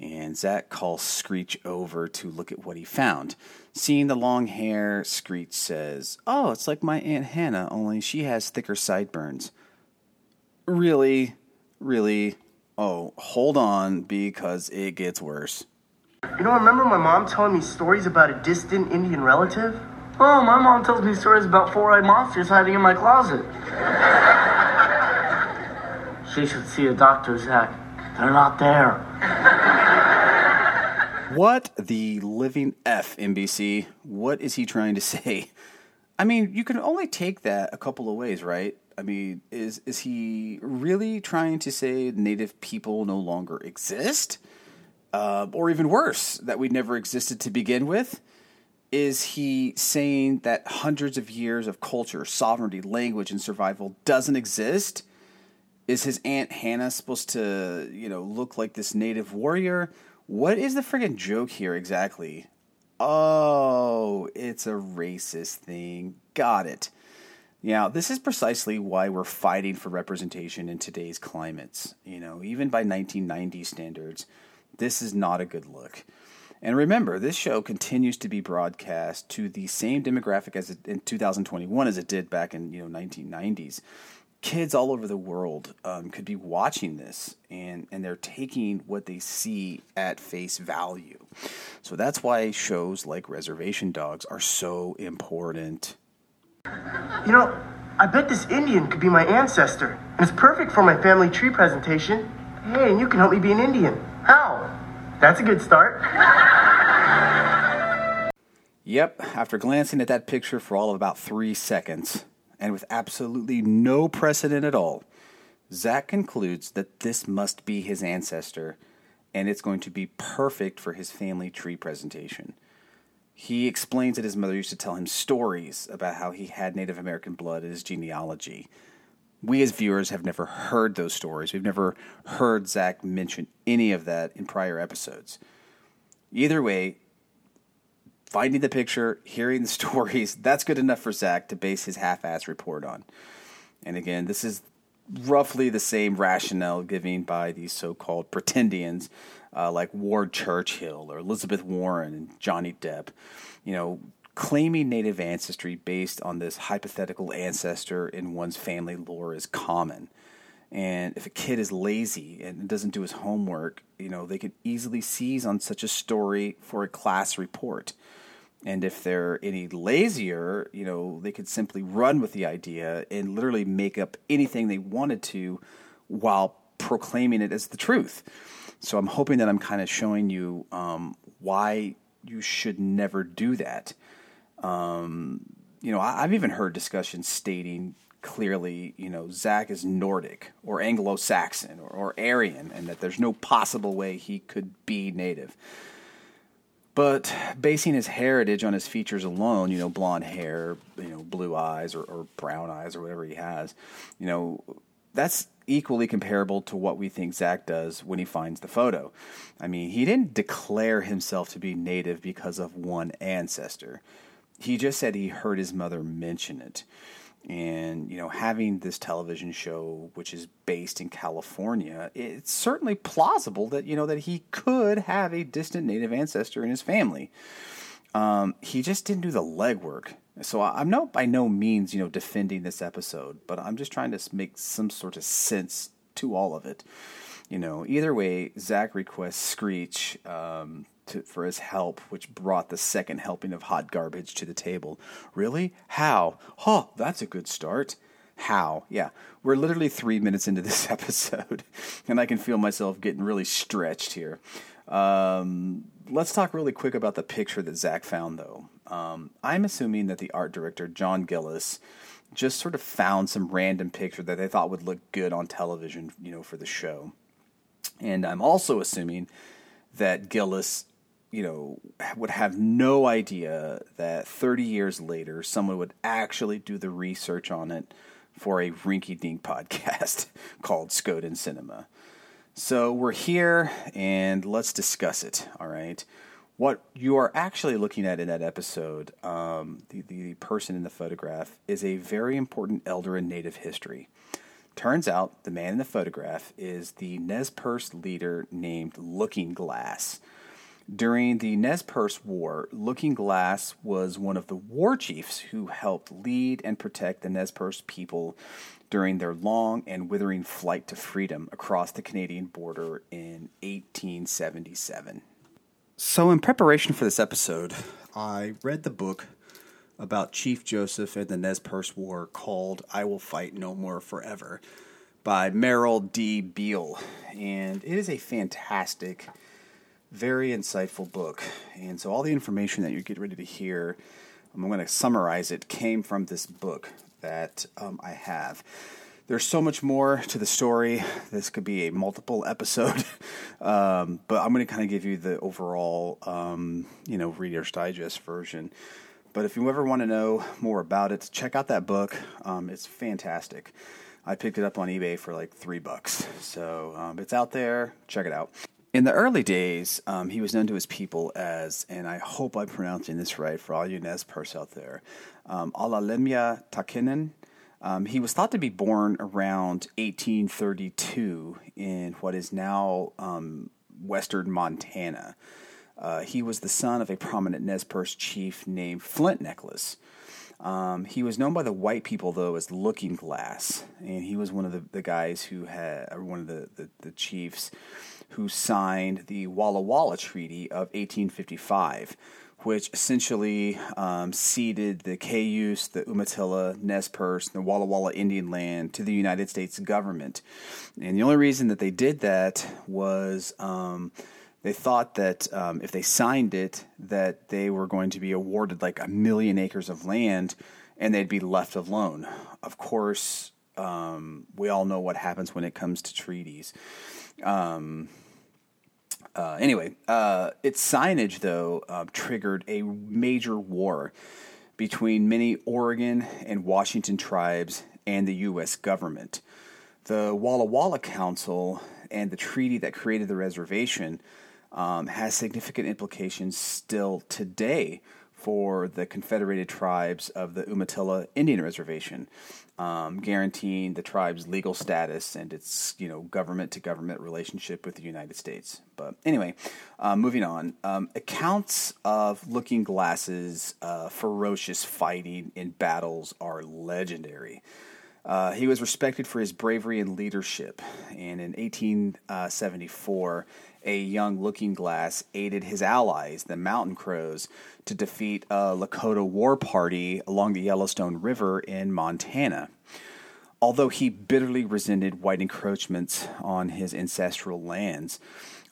S6: And Zach calls Screech over to look at what he found. Seeing the long hair, Screech says, Oh, it's like my Aunt Hannah, only she has thicker sideburns. Really? Really? Oh, hold on, because it gets worse.
S8: You know, remember my mom telling me stories about a distant Indian relative?
S7: Oh, my mom tells me stories about four-eyed monsters hiding in my closet. She should see a doctor, Zach. They're not there.
S6: What the living F, NBC? What is he trying to say? I mean, you can only take that a couple of ways, right? I mean, is is he really trying to say native people no longer exist? Uh, or even worse, that we never existed to begin with? Is he saying that hundreds of years of culture, sovereignty, language, and survival doesn't exist? Is his aunt Hannah supposed to, you know, look like this native warrior? What is the friggin' joke here exactly? Oh, it's a racist thing. Got it. Yeah, this is precisely why we're fighting for representation in today's climates. You know, even by 1990 standards, this is not a good look. And remember, this show continues to be broadcast to the same demographic as in 2021 as it did back in you know 1990s. Kids all over the world um, could be watching this, and and they're taking what they see at face value. So that's why shows like Reservation Dogs are so important.
S8: You know, I bet this Indian could be my ancestor, and it's perfect for my family tree presentation. Hey, and you can help me be an Indian. How? That's a good start.
S6: Yep, after glancing at that picture for all of about three seconds, and with absolutely no precedent at all, Zach concludes that this must be his ancestor, and it's going to be perfect for his family tree presentation. He explains that his mother used to tell him stories about how he had Native American blood in his genealogy. We, as viewers, have never heard those stories. We've never heard Zach mention any of that in prior episodes. Either way, finding the picture, hearing the stories, that's good enough for Zach to base his half ass report on. And again, this is roughly the same rationale given by these so called pretendians uh, like Ward Churchill or Elizabeth Warren and Johnny Depp. You know, claiming native ancestry based on this hypothetical ancestor in one's family lore is common. And if a kid is lazy and doesn't do his homework, you know, they could easily seize on such a story for a class report. And if they're any lazier, you know, they could simply run with the idea and literally make up anything they wanted to while proclaiming it as the truth. So I'm hoping that I'm kind of showing you um, why you should never do that. Um, you know, I, I've even heard discussions stating clearly, you know, Zach is Nordic or Anglo Saxon or, or Aryan, and that there's no possible way he could be native. But basing his heritage on his features alone, you know, blonde hair, you know, blue eyes or, or brown eyes or whatever he has, you know, that's equally comparable to what we think Zach does when he finds the photo. I mean, he didn't declare himself to be native because of one ancestor. He just said he heard his mother mention it. And, you know, having this television show, which is based in California, it's certainly plausible that, you know, that he could have a distant native ancestor in his family. Um, he just didn't do the legwork. So I'm not by no means, you know, defending this episode, but I'm just trying to make some sort of sense to all of it. You know, either way, Zach requests Screech um, to, for his help, which brought the second helping of hot garbage to the table. Really? How? Huh, that's a good start. How? Yeah, we're literally three minutes into this episode, and I can feel myself getting really stretched here. Um, let's talk really quick about the picture that Zach found, though. Um, I'm assuming that the art director, John Gillis, just sort of found some random picture that they thought would look good on television, you know, for the show. And I'm also assuming that Gillis you know, would have no idea that 30 years later someone would actually do the research on it for a rinky dink podcast called Skoden Cinema. So we're here and let's discuss it, all right? What you are actually looking at in that episode, um, the, the person in the photograph, is a very important elder in Native history. Turns out the man in the photograph is the Nez Perce leader named Looking Glass. During the Nez Perce War, Looking Glass was one of the war chiefs who helped lead and protect the Nez Perce people during their long and withering flight to freedom across the Canadian border in 1877. So, in preparation for this episode, I read the book about Chief Joseph and the Nez Perce War called I Will Fight No More Forever by Merrill D. Beal. And it is a fantastic very insightful book. And so, all the information that you get ready to hear, I'm going to summarize it, came from this book. that um, I have. There's so much more to the story. This could be a multiple episode, um, but I'm going to kind of give you the overall, um, you know, Reader's Digest version. But if you ever want to know more about it, check out that book. Um, it's fantastic. I picked it up on eBay for like three bucks. So um, it's out there. Check it out. In the early days, um, he was known to his people as, and I hope I'm pronouncing this right for all you Nez Perce out there, um, Allalimya Takanin. Um, he was thought to be born around 1832 in what is now um, western Montana. Uh, he was the son of a prominent Nez Perce chief named Flint Necklace. Um, he was known by the white people though as Looking Glass, and he was one of the, the guys who had, or one of the, the, the chiefs who signed the Walla Walla Treaty of 1855, which essentially um, ceded the Cayuse, the Umatilla, Nez Perce, the Walla Walla Indian land to the United States government. And the only reason that they did that was um, they thought that um, if they signed it, that they were going to be awarded like a million acres of land, and they'd be left alone. Of course, um, we all know what happens when it comes to treaties. Um, uh, anyway, uh, its signage, though, uh, triggered a major war between many Oregon and Washington tribes and the U.S. government. The Walla Walla Council and the treaty that created the reservation um, has significant implications still today for the Confederated Tribes of the Umatilla Indian Reservation, um, guaranteeing the tribe's legal status and its you know government to government relationship with the United States. But anyway, uh, moving on. Um, accounts of Looking Glass's uh, ferocious fighting in battles are legendary. Uh, he was respected for his bravery and leadership, and in 1874, a young Looking Glass aided his allies, the Mountain Crows, to defeat a Lakota war party along the Yellowstone River in Montana. Although he bitterly resented white encroachments on his ancestral lands,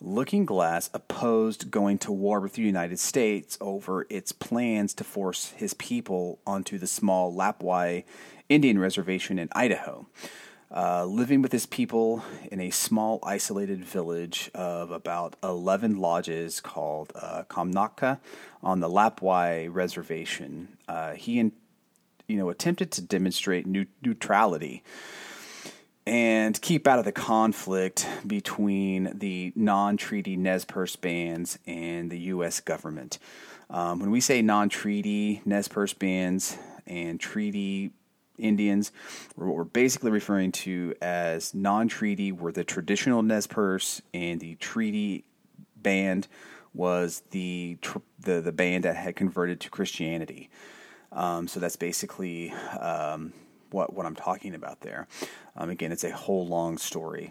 S6: Looking Glass opposed going to war with the United States over its plans to force his people onto the small Lapwai Indian reservation in Idaho. Uh, living with his people in a small isolated village of about 11 lodges called uh, on the Lapwai reservation. Uh, he in, you know, attempted to demonstrate new, neutrality and keep out of the conflict between the non treaty Nez Perce bands and the U.S. government. Um, when we say non treaty Nez Perce bands and treaty Indians. What we're basically referring to as non treaty were the traditional Nez Perce, and the treaty band was the, tr- the, the band that had converted to Christianity. Um, so that's basically um, what, what I'm talking about there. Um, again, it's a whole long story.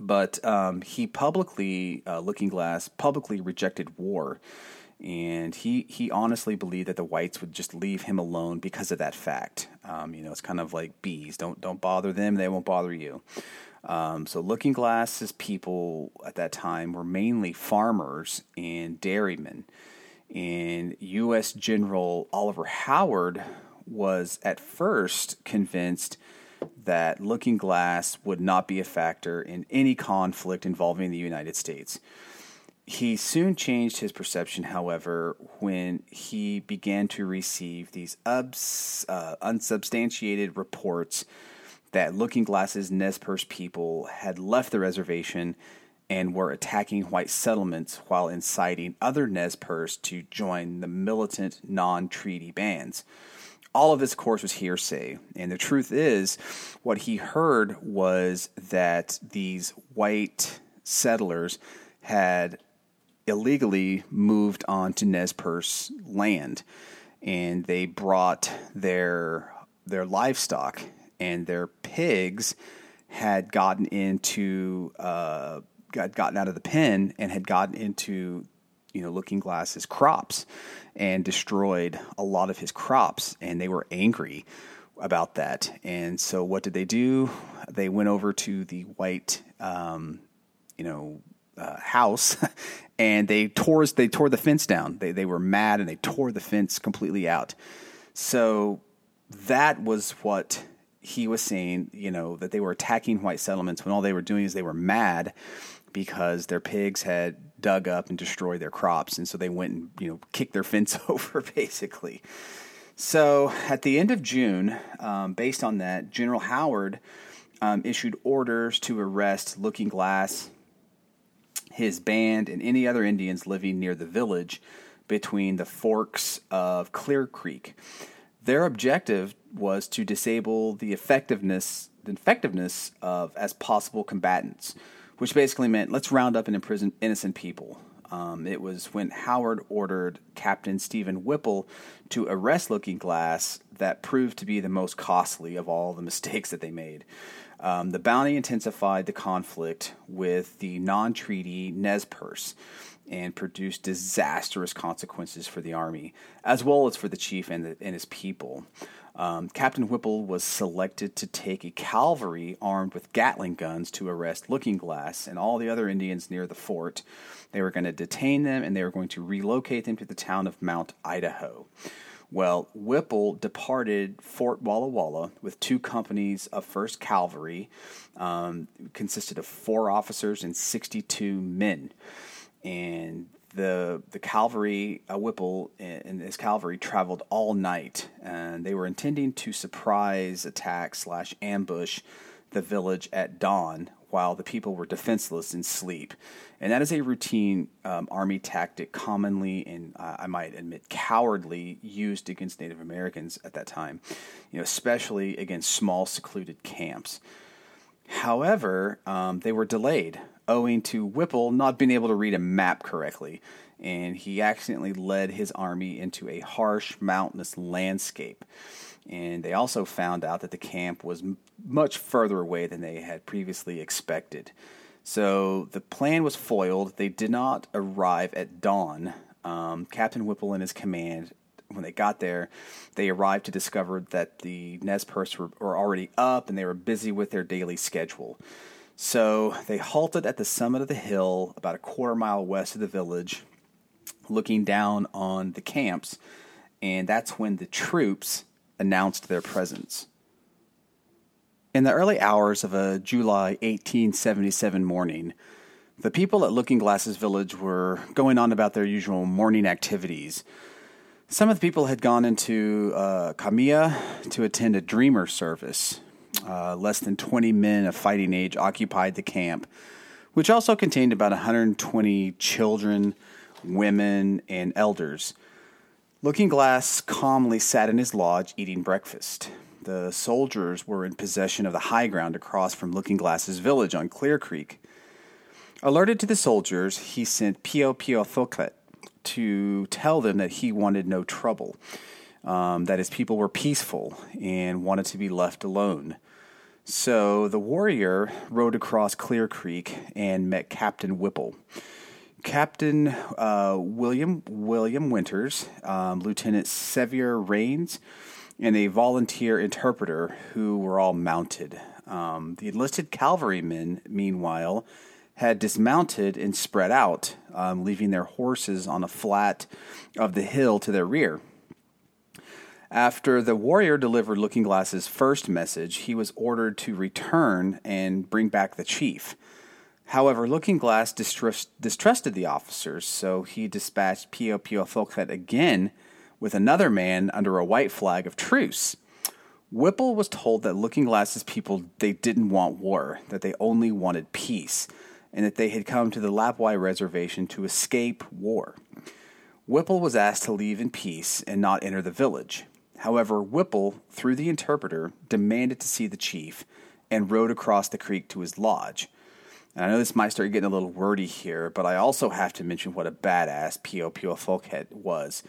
S6: But um, he publicly, uh, Looking Glass, publicly rejected war and he he honestly believed that the whites would just leave him alone because of that fact. Um, you know, it's kind of like bees. Don't don't bother them; they won't bother you. Um, so, Looking Glass's people at that time were mainly farmers and dairymen. And U.S. General Oliver Howard was at first convinced that Looking Glass would not be a factor in any conflict involving the United States. He soon changed his perception, however, when he began to receive these ubs, uh, unsubstantiated reports that Looking Glass's Nez Perce people had left the reservation and were attacking white settlements while inciting other Nez Perce to join the militant non treaty bands. All of this, of course, was hearsay. And the truth is, what he heard was that these white settlers had illegally moved onto Nez Perce land, and they brought their their livestock and their pigs had gotten into uh, got gotten out of the pen and had gotten into you know Looking Glass's crops and destroyed a lot of his crops, and they were angry about that. And so, what did they do? They went over to the white, um, you know, uh, house and they tore they tore the fence down. They they were mad and they tore the fence completely out. So that was what he was saying, you know, that they were attacking white settlements when all they were doing is they were mad because their pigs had dug up and destroyed their crops. And so they went and, you know, kicked their fence over, basically. So at the end of June, um, based on that, General Howard um, issued orders to arrest Looking Glass, his band, and any other Indians living near the village between the forks of Clear Creek. Their objective was to disable the effectiveness the effectiveness of as possible combatants, which basically meant let's round up and imprison innocent people. Um, it was when Howard ordered Captain Stephen Whipple to arrest Looking Glass that proved to be the most costly of all the mistakes that they made. Um, the bounty intensified the conflict with the non treaty Nez Perce and produced disastrous consequences for the army, as well as for the chief and, the, and his people. Um, Captain Whipple was selected to take a cavalry armed with Gatling guns to arrest Looking Glass and all the other Indians near the fort. They were going to detain them and they were going to relocate them to the town of Mount Idaho. Well, Whipple departed Fort Walla Walla with two companies of 1st Cavalry, um, consisted of four officers and 62 men. And the the cavalry, uh, Whipple and his cavalry traveled all night, and they were intending to surprise attack slash ambush the village at dawn while the people were defenseless in sleep. And that is a routine um, army tactic commonly and uh, I might admit cowardly used against Native Americans at that time, you know, especially against small secluded camps. However, um, they were delayed owing to Whipple not being able to read a map correctly, and he accidentally led his army into a harsh mountainous landscape. And they also found out that the camp was m- much further away than they had previously expected. So the plan was foiled. They did not arrive at dawn. Um, Captain Whipple and his command, when they got there, they arrived to discover that the Nez Perce were, were already up and they were busy with their daily schedule. So they halted at the summit of the hill, about a quarter mile west of the village, looking down on the camps, and that's when the troops announced their presence. In the early hours of a July 1877 morning, the people at Looking Glass's village were going on about their usual morning activities. Some of the people had gone into uh, Kamiah to attend a dreamer service. Uh, less than 20 men of fighting age occupied the camp, which also contained about 120 children, women, and elders. Looking Glass calmly sat in his lodge eating breakfast. The soldiers were in possession of the high ground across from Looking Glass's village on Clear Creek. Alerted to the soldiers, he sent Peopeo Tholekt to tell them that he wanted no trouble, um, that his people were peaceful and wanted to be left alone. So the warrior rode across Clear Creek and met Captain Whipple. Captain uh, William William Winters, um, Lieutenant Sevier Rains, and a volunteer interpreter who were all mounted. Um, the enlisted cavalrymen, meanwhile, had dismounted and spread out, um, leaving their horses on a flat of the hill to their rear. After the warrior delivered Looking Glass's first message, he was ordered to return and bring back the chief. However, Looking Glass distrust, distrusted the officers, so he dispatched Peopeo Tholekt again with another man under a white flag of truce. Whipple was told that Looking Glass's people they didn't want war, that they only wanted peace, and that they had come to the Lapwai reservation to escape war. Whipple was asked to leave in peace and not enter the village. However, Whipple, through the interpreter, demanded to see the chief and rode across the creek to his lodge. And I know this might start getting a little wordy here, but I also have to mention what a badass Peopeo Tholekt was.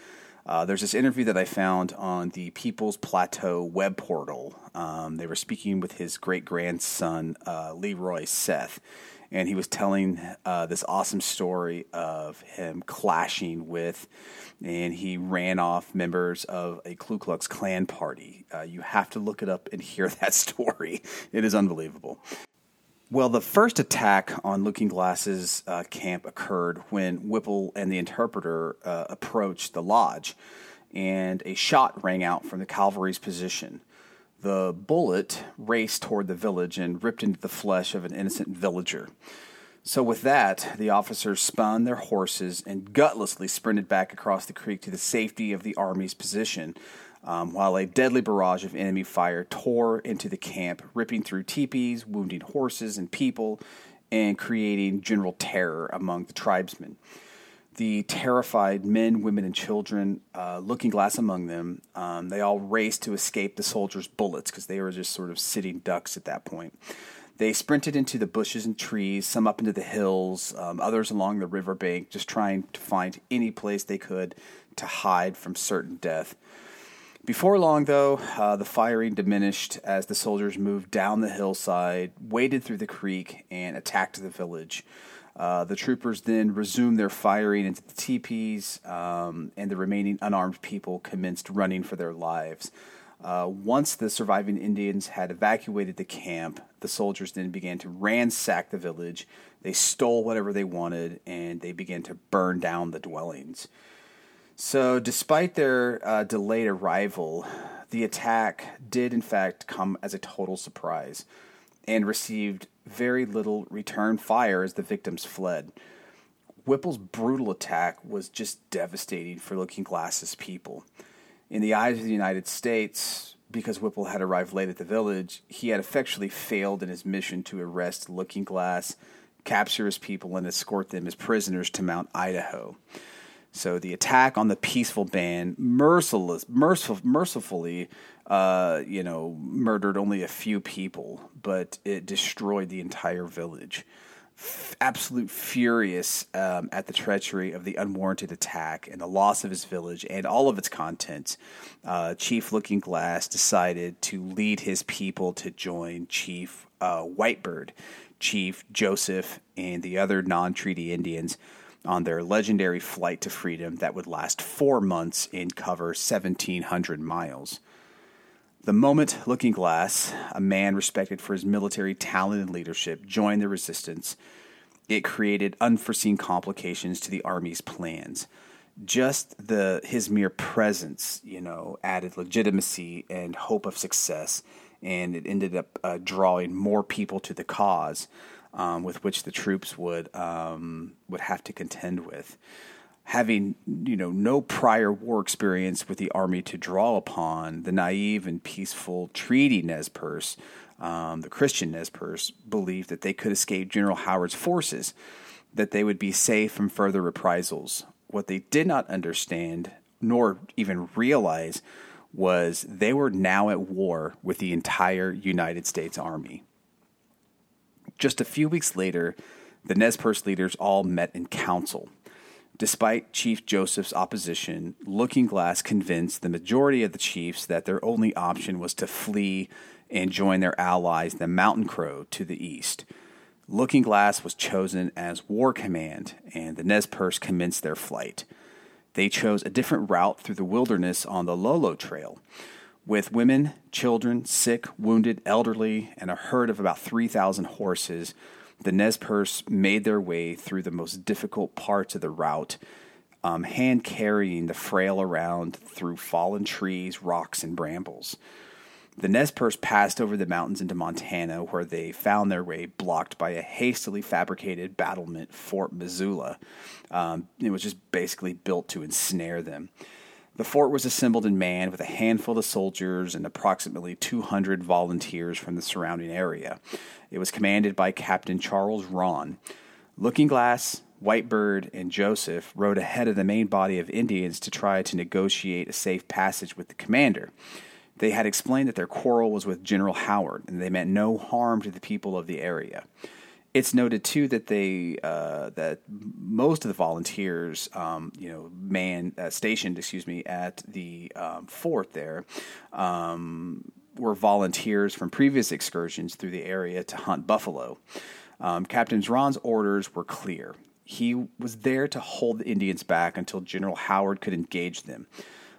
S6: Uh, there's this interview that I found on the People's Plateau web portal. Um, they were speaking with his great grandson, uh, Leroy Seth, and he was telling uh, this awesome story of him clashing with, and he ran off members of a Ku Klux Klan party. Uh, you have to look it up and hear that story. It is unbelievable. Well, the first attack on Looking Glass's uh, camp occurred when Whipple and the interpreter uh, approached the lodge. and a shot rang out from the cavalry's position. The bullet raced toward the village and ripped into the flesh of an innocent villager. So, with that, the officers spun their horses and gutlessly sprinted back across the creek to the safety of the army's position, um, while a deadly barrage of enemy fire tore into the camp, ripping through teepees, wounding horses and people, and creating general terror among the tribesmen. The terrified men, women, and children, uh, looking glass among them, um, they all raced to escape the soldiers' bullets because they were just sort of sitting ducks at that point. They sprinted into the bushes and trees, some up into the hills, um, others along the riverbank, just trying to find any place they could to hide from certain death. Before long, though, uh, the firing diminished as the soldiers moved down the hillside, waded through the creek, and attacked the village. Uh, the troopers then resumed their firing into the teepees, um, and the remaining unarmed people commenced running for their lives. Uh, once the surviving Indians had evacuated the camp, the soldiers then began to ransack the village. They stole whatever they wanted, and they began to burn down the dwellings. So, despite their uh, delayed arrival, the attack did in fact come as a total surprise and received very little return fire as the victims fled. Whipple's brutal attack was just devastating for Looking Glass's people. In the eyes of the United States, because Whipple had arrived late at the village, he had effectually failed in his mission to arrest Looking Glass, capture his people, and escort them as prisoners to Mount Idaho. So the attack on the peaceful band merciless, merciful, mercifully, uh, you know, murdered only a few people, but it destroyed the entire village. F- absolute furious um, at the treachery of the unwarranted attack and the loss of his village and all of its contents, uh, Chief Looking Glass decided to lead his people to join Chief uh, Whitebird, Chief Joseph, and the other non treaty Indians on their legendary flight to freedom that would last four months and cover 1,700 miles. The moment Looking Glass, a man respected for his military talent and leadership, joined the resistance, it created unforeseen complications to the army's plans. Just the his mere presence, you know, added legitimacy and hope of success, and it ended up uh, drawing more people to the cause um, with which the troops would um, would have to contend with. Having you know no prior war experience with the army to draw upon, the naive and peaceful treaty Nez Perce, um, the Christian Nez Perce, believed that they could escape General Howard's forces, that they would be safe from further reprisals. What they did not understand, nor even realize, was they were now at war with the entire United States Army. Just a few weeks later, the Nez Perce leaders all met in council. Despite Chief Joseph's opposition, Looking Glass convinced the majority of the chiefs that their only option was to flee and join their allies, the Mountain Crow, to the east. Looking Glass was chosen as war command, and the Nez Perce commenced their flight. They chose a different route through the wilderness on the Lolo Trail, with women, children, sick, wounded, elderly, and a herd of about 3,000 horses, the Nez Perce made their way through the most difficult parts of the route, um, hand carrying the frail around through fallen trees, rocks, and brambles. The Nez Perce passed over the mountains into Montana, where they found their way blocked by a hastily fabricated battlement, Fort Missoula. Um, it was just basically built to ensnare them. The fort was assembled and manned with a handful of soldiers and approximately 200 volunteers from the surrounding area. It was commanded by Captain Charles Rawn. Looking Glass, Whitebird, and Joseph rode ahead of the main body of Indians to try to negotiate a safe passage with the commander. They had explained that their quarrel was with General Howard, and they meant no harm to the people of the area. It's noted too that they uh, that most of the volunteers, um, you know, man uh, stationed, excuse me, at the um, fort there, um, were volunteers from previous excursions through the area to hunt buffalo. Um, Captain Rawn's orders were clear. He was there to hold the Indians back until General Howard could engage them.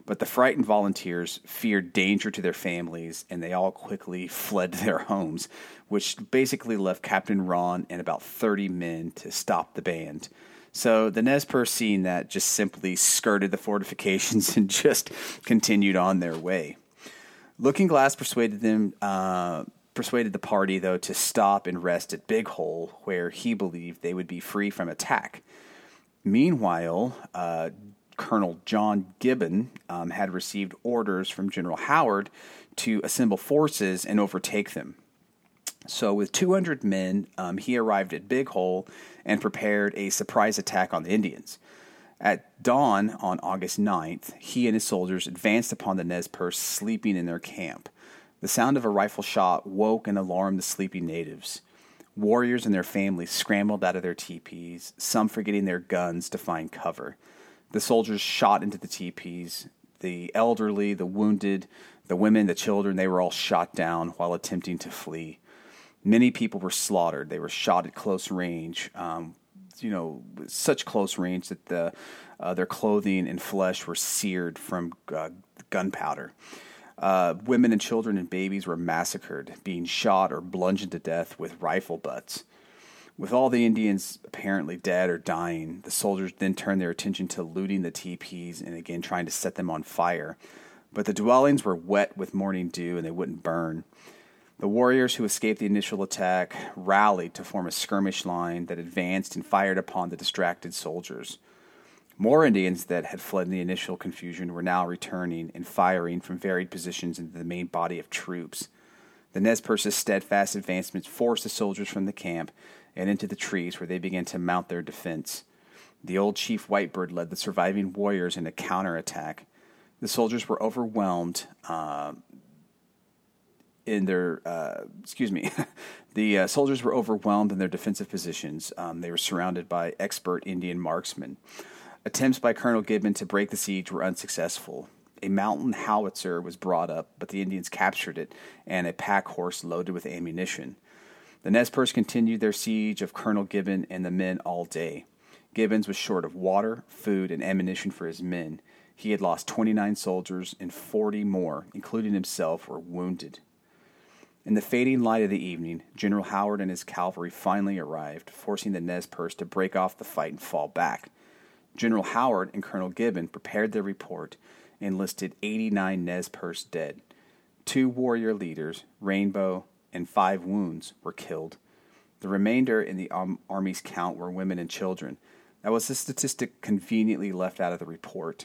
S6: But the frightened volunteers feared danger to their families, and they all quickly fled their homes, which basically left Captain Rawn and about 30 men to stop the band. So the Nez Perce seeing that just simply skirted the fortifications and just continued on their way. Looking Glass persuaded them, uh, persuaded the party though to stop and rest at Big Hole, where he believed they would be free from attack. Meanwhile, uh, Colonel John Gibbon um, had received orders from General Howard to assemble forces and overtake them. So, with 200 men, um, he arrived at Big Hole and prepared a surprise attack on the Indians. At dawn on August 9th, he and his soldiers advanced upon the Nez Perce sleeping in their camp. The sound of a rifle shot woke and alarmed the sleeping natives. Warriors and their families scrambled out of their teepees, some forgetting their guns to find cover. The soldiers shot into the teepees. The elderly, the wounded, the women, the children, they were all shot down while attempting to flee. Many people were slaughtered. They were shot at close range, um, you know, such close range that the, uh, their clothing and flesh were seared from uh, gunpowder. Uh, women and children and babies were massacred, being shot or bludgeoned to death with rifle butts. With all the Indians apparently dead or dying, the soldiers then turned their attention to looting the teepees and again trying to set them on fire. But the dwellings were wet with morning dew and they wouldn't burn. The warriors who escaped the initial attack rallied to form a skirmish line that advanced and fired upon the distracted soldiers. More Indians that had fled in the initial confusion were now returning and firing from varied positions into the main body of troops. The Nez Perce's steadfast advancements forced the soldiers from the camp and into the trees where they began to mount their defense. The old chief Whitebird led the surviving warriors in a counterattack. The soldiers were overwhelmed uh, in their uh, excuse me the uh, soldiers were overwhelmed in their defensive positions. Um, they were surrounded by expert indian marksmen. Attempts by colonel gibbon to break the siege were unsuccessful. A mountain howitzer was brought up but the indians captured it and a pack horse loaded with ammunition. The nez perce continued their siege of colonel gibbon and the men all day. Gibbons was short of water food and ammunition for his men. He had lost 29 soldiers and 40 more including himself were wounded in the fading light of the evening, General Howard and his cavalry finally arrived, forcing the Nez Perce to break off the fight and fall back. General Howard and Colonel Gibbon prepared their report and listed 89 Nez Perce dead. Two warrior leaders, Rainbow, and five wounds were killed. The remainder in the Army's count were women and children. That was a statistic conveniently left out of the report.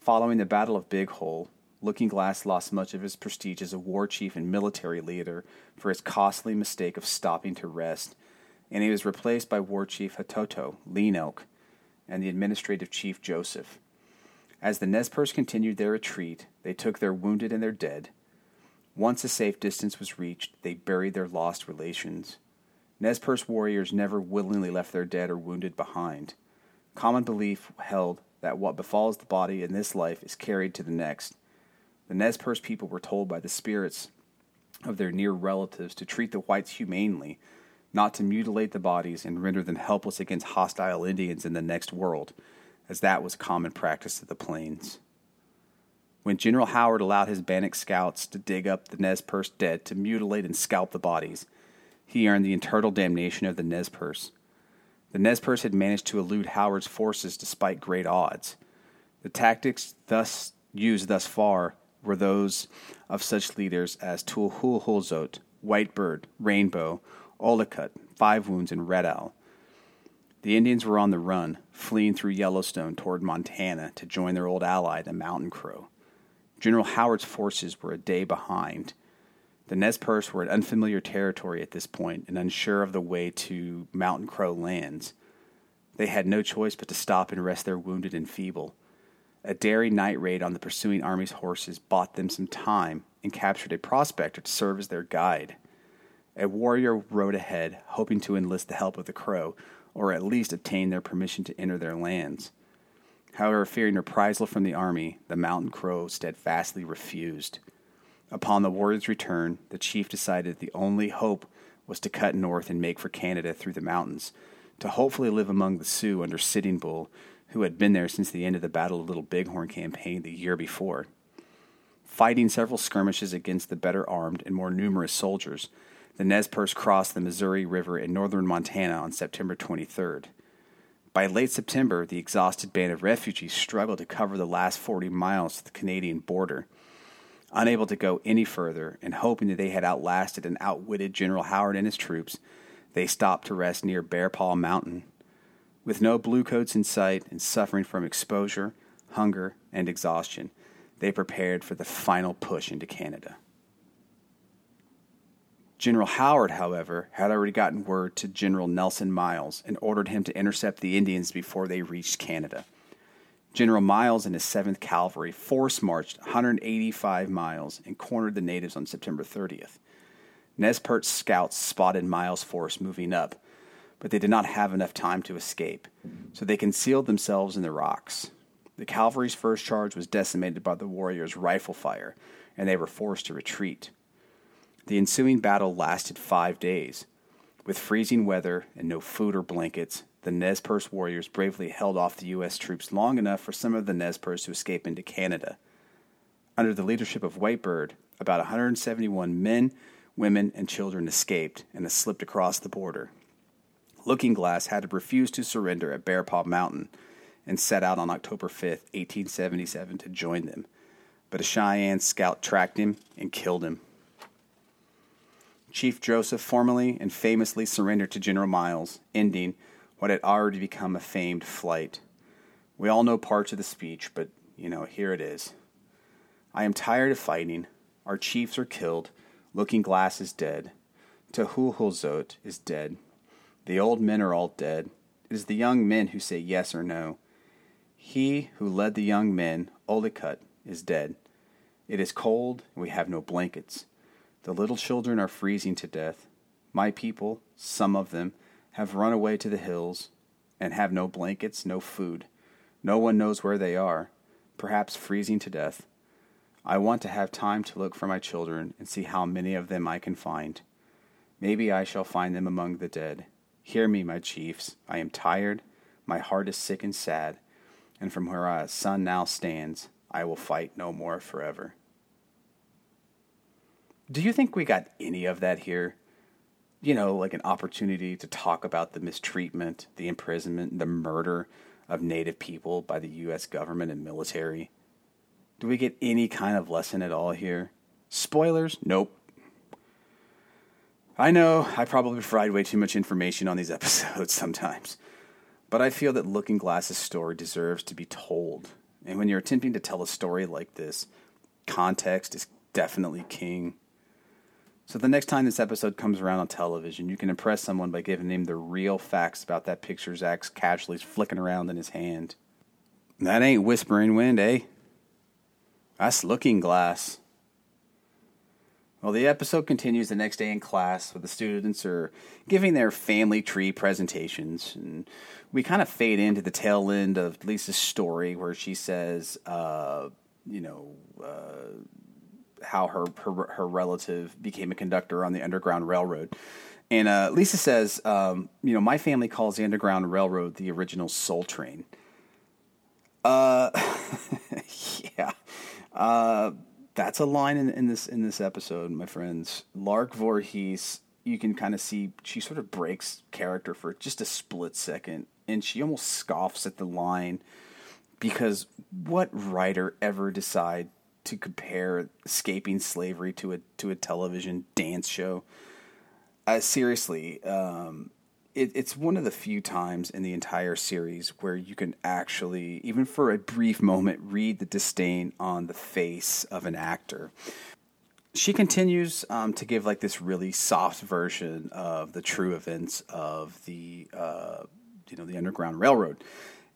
S6: Following the Battle of Big Hole, Looking Glass lost much of his prestige as a war chief and military leader for his costly mistake of stopping to rest, and he was replaced by War Chief Hatoto, Lean Elk, and the administrative chief Joseph. As the Nez Perce continued their retreat, they took their wounded and their dead. Once a safe distance was reached, they buried their lost relations. Nez Perce warriors never willingly left their dead or wounded behind. Common belief held that what befalls the body in this life is carried to the next, the Nez Perce people were told by the spirits of their near relatives to treat the whites humanely, not to mutilate the bodies and render them helpless against hostile Indians in the next world, as that was common practice of the plains. When General Howard allowed his Bannock scouts to dig up the Nez Perce dead to mutilate and scalp the bodies, he earned the eternal damnation of the Nez Perce. The Nez Perce had managed to elude Howard's forces despite great odds. The tactics thus used thus far were those of such leaders as Toohoolhoolzote, Whitebird, Rainbow, Ollicut, Five Wounds, and Red Owl. The Indians were on the run, fleeing through Yellowstone toward Montana to join their old ally, the Mountain Crow. General Howard's forces were a day behind. The Nez Perce were in unfamiliar territory at this point and unsure of the way to Mountain Crow lands. They had no choice but to stop and rest their wounded and feeble. A daring night raid on the pursuing army's horses bought them some time and captured a prospector to serve as their guide. A warrior rode ahead, hoping to enlist the help of the Crow, or at least obtain their permission to enter their lands. However, fearing reprisal from the army, the mountain crow steadfastly refused. Upon the warrior's return, the chief decided the only hope was to cut north and make for Canada through the mountains, to hopefully live among the Sioux under Sitting Bull who had been there since the end of the Battle of Little Bighorn campaign the year before. Fighting several skirmishes against the better armed and more numerous soldiers, the Nez Perce crossed the Missouri River in northern Montana on September 23rd. By late September, the exhausted band of refugees struggled to cover the last 40 miles to the Canadian border. Unable to go any further and hoping that they had outlasted and outwitted General Howard and his troops, they stopped to rest near Bear Paw Mountain. With no bluecoats in sight and suffering from exposure, hunger, and exhaustion, they prepared for the final push into Canada. General Howard, however, had already gotten word to General Nelson Miles and ordered him to intercept the Indians before they reached Canada. General Miles and his 7th Cavalry force marched 185 miles and cornered the natives on September 30th. Nez Perce scouts spotted Miles' force moving up, but they did not have enough time to escape, so they concealed themselves in the rocks. The cavalry's first charge was decimated by the warriors' rifle fire, and they were forced to retreat. The ensuing battle lasted five days. With freezing weather and no food or blankets, the Nez Perce warriors bravely held off the U.S. troops long enough for some of the Nez Perce to escape into Canada. Under the leadership of Whitebird, about 171 men, women, and children escaped and slipped across the border. Looking Glass had to refuse to surrender at Bear Paw Mountain and set out on October 5, 1877, to join them. But a Cheyenne scout tracked him and killed him. Chief Joseph formally and famously surrendered to General Miles, ending what had already become a famed flight. We all know parts of the speech, but, you know, here it is. I am tired of fighting. Our chiefs are killed. Looking Glass is dead. Toohoolhoolzote is dead. The old men are all dead. It is the young men who say yes or no. He who led the young men, Ollicut, is dead. It is cold, and we have no blankets. The little children are freezing to death. My people, some of them, have run away to the hills and have no blankets, no food. No one knows where they are, perhaps freezing to death. I want to have time to look for my children and see how many of them I can find. Maybe I shall find them among the dead. Hear me, my chiefs. I am tired, my heart is sick and sad, and from where our sun now stands, I will fight no more forever. Do you think we got any of that here? You know, like an opportunity to talk about the mistreatment, the imprisonment, the murder of Native people by the U.S. government and military? Do we get any kind of lesson at all here? Spoilers? Nope. I know I probably provide way too much information on these episodes sometimes, but I feel that Looking Glass's story deserves to be told. And when you're attempting to tell a story like this, context is definitely king. So the next time this episode comes around on television, you can impress someone by giving them the real facts about that picture Zach's casually flicking around in his hand. That ain't whispering wind, eh? That's looking glass. Well, the episode continues the next day in class where the students are giving their family tree presentations. And we kind of fade into the tail end of Lisa's story where she says, uh, you know, uh, how her, her her relative became a conductor on the Underground Railroad. And uh, Lisa says, um, you know, my family calls the Underground Railroad the original Soul Train. Uh, yeah, uh, that's a line in, in this in this episode, my friends. Lark Voorhees, you can kind of see she sort of breaks character for just a split second, and she almost scoffs at the line because what writer ever decide to compare escaping slavery to a to a television dance show. Uh, seriously, um, it, it's one of the few times in the entire series where you can actually, even for a brief moment, read the disdain on the face of an actor. She continues um, to give like this really soft version of the true events of the uh, you know the Underground Railroad.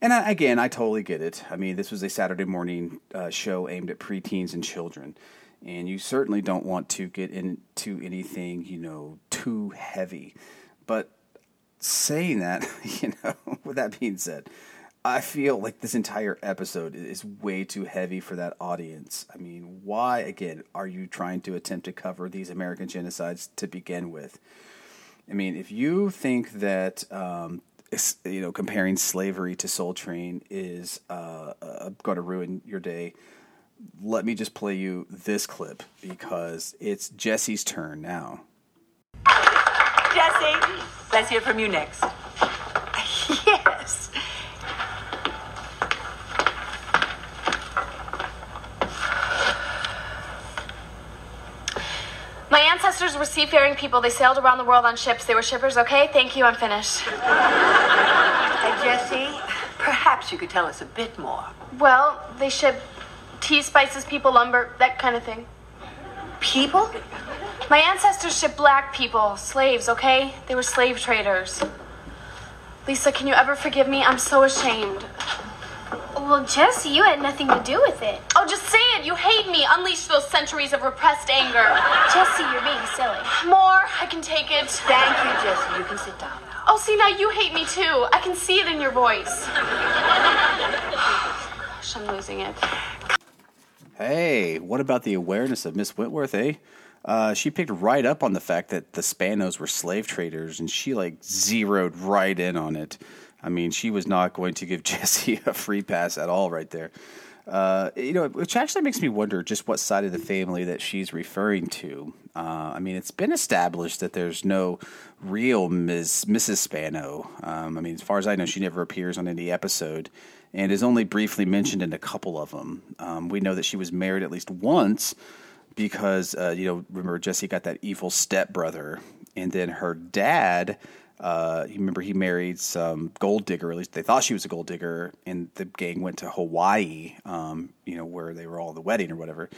S6: And I, again, I totally get it. I mean, this was a Saturday morning uh, show aimed at preteens and children, and you certainly don't want to get into anything, you know, too heavy. But saying that, you know, with that being said, I feel like this entire episode is way too heavy for that audience. I mean, why, again, are you trying to attempt to cover these American genocides to begin with? I mean, if you think that um, you know, comparing slavery to Soul Train is uh, uh, going to ruin your day. Let me just play you this clip because it's Jesse's turn now.
S9: Jesse. Let's hear from you next.
S10: yes.
S9: My ancestors were seafaring people. They sailed around the world on ships. They were shippers, okay? Thank you, I'm finished.
S10: Hey, Jesse, perhaps you could tell us a bit more.
S9: Well, they shipped tea, spices, people, lumber, that kind of thing.
S10: People?
S9: My ancestors shipped black people, slaves, okay? They were slave traders. Lisa, can you ever forgive me? I'm so ashamed.
S2: Well, Jesse, you had nothing to do with it.
S9: Oh, just say it. You hate me. Unleash those centuries of repressed anger.
S2: Jesse, you're being silly.
S9: More. I can take it.
S10: Thank you, Jesse. You can sit down now.
S9: Oh, see, now you hate me too. I can see it in your voice. Gosh, I'm losing it.
S6: Hey, what about the awareness of Miss Wentworth, eh? Uh, she picked right up on the fact that the Spanos were slave traders, and she like zeroed right in on it. I mean, she was not going to give Jesse a free pass at all, right there. Uh, you know, which actually makes me wonder just what side of the family that she's referring to. Uh, I mean, it's been established that there's no real Ms. Mrs. Spano. Um, I mean, as far as I know, she never appears on any episode and is only briefly mentioned in a couple of them. Um, we know that she was married at least once because, uh, you know, remember Jesse got that evil stepbrother, and then her dad. Uh, you remember he married some gold digger. At least they thought she was a gold digger, and the gang went to Hawaii. Um, you know where they were all at the wedding or whatever.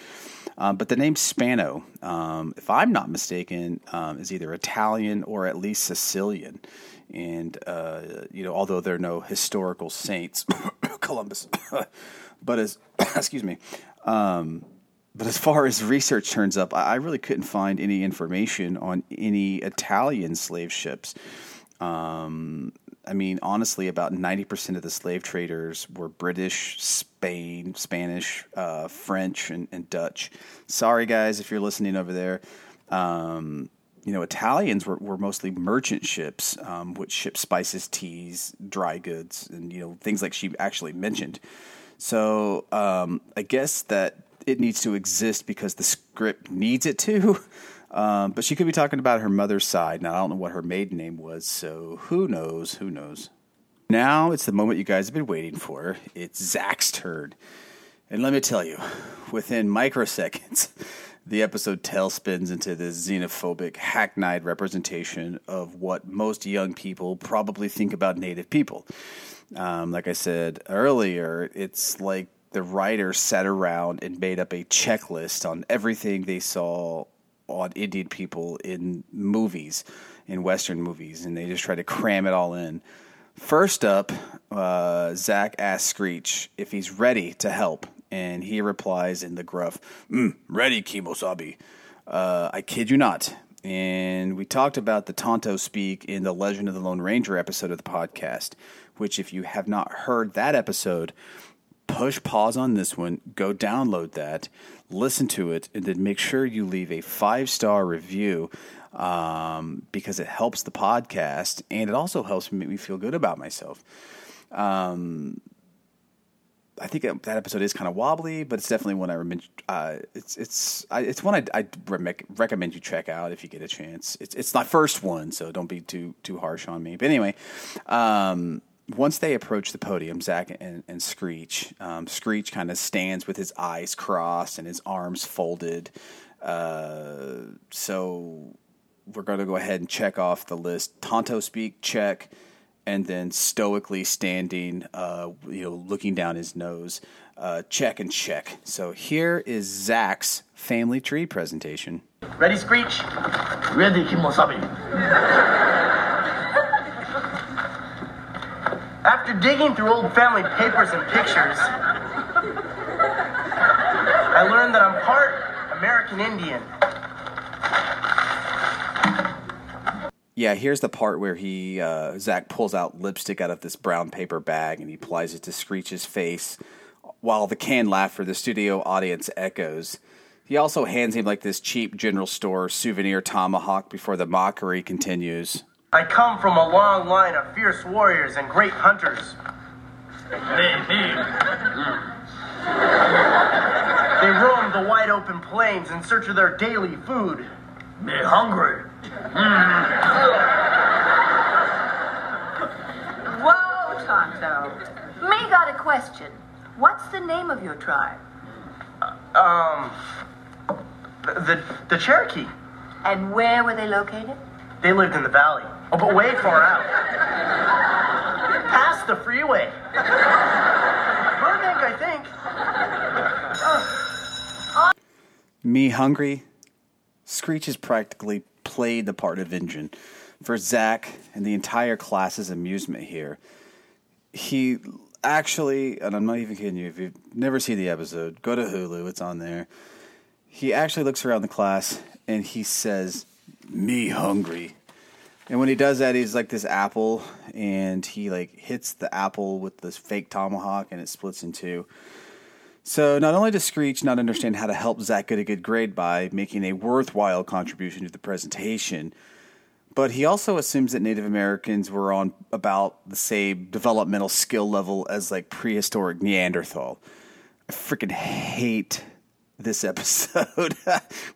S6: Um, but the name Spano, um, if I'm not mistaken, um, is either Italian or at least Sicilian. And uh, you know, although there are no historical saints, Columbus, but as excuse me. Um, but as far as research turns up, I really couldn't find any information on any Italian slave ships. Um, I mean, honestly, about 90% of the slave traders were British, Spain, Spanish, uh, French, and, and Dutch. Sorry, guys, if you're listening over there. Um, you know, Italians were, were mostly merchant ships, um, which shipped spices, teas, dry goods, and, you know, things like she actually mentioned. So um, I guess that it needs to exist because the script needs it to. Um, but she could be talking about her mother's side. Now, I don't know what her maiden name was, so who knows? Who knows? Now it's the moment you guys have been waiting for. It's Zach's turn. And let me tell you, within microseconds, the episode tailspins into this xenophobic, hackneyed representation of what most young people probably think about Native people. Um, like I said earlier, it's like the writer sat around and made up a checklist on everything they saw on Indian people in movies, in Western movies, and they just tried to cram it all in. First up, uh, Zach asks Screech if he's ready to help, and he replies in the gruff, mm, "Ready, Kimosabi." Uh, I kid you not. And we talked about the Tonto speak in the Legend of the Lone Ranger episode of the podcast, which, if you have not heard that episode, push pause on this one, go download that, listen to it, and then make sure you leave a five star review um, because it helps the podcast and it also helps me make me feel good about myself. Um, I think that episode is kind of wobbly, but it's definitely one I recommend. Uh, it's it's I, it's one I I recommend you check out if you get a chance. It's it's my first one, so don't be too too harsh on me. But anyway, um, once they approach the podium, Zach and, and Screech, um, Screech kind of stands with his eyes crossed and his arms folded. Uh, so we're going to go ahead and check off the list. Tonto speak, check, and then stoically standing, uh, you know, looking down his nose, uh, check and check. So here is Zach's family tree presentation.
S8: Ready, Screech?
S11: Ready, Kimosabi.
S8: After digging through old family papers and pictures, I learned that I'm part American Indian.
S6: Yeah, here's the part where he uh, Zach pulls out lipstick out of this brown paper bag and he applies it to Screech's face, while the canned laughter of the studio audience echoes. He also hands him like this cheap general store souvenir tomahawk before the mockery continues.
S8: I come from a long line of fierce warriors and great hunters. They roam the wide open plains in search of their daily food.
S11: Me hungry.
S10: Whoa, Tonto. Me got a question. What's the name of your tribe?
S8: Um, the the, the Cherokee.
S10: And where were they located?
S8: They lived in the valley. Oh, but way far out. Past the freeway. Burbank, I think.
S6: Me hungry? Screech is practically played the part of Injun for Zach and the entire class's amusement here. He actually, and I'm not even kidding you, if you've never seen the episode, go to Hulu, it's on there. He actually looks around the class and he says, Me hungry. And when he does that, he's like this apple, and he like hits the apple with this fake tomahawk, and it splits in two. So not only does Screech not understand how to help Zach get a good grade by making a worthwhile contribution to the presentation, but he also assumes that Native Americans were on about the same developmental skill level as like prehistoric Neanderthal. I freaking hate this episode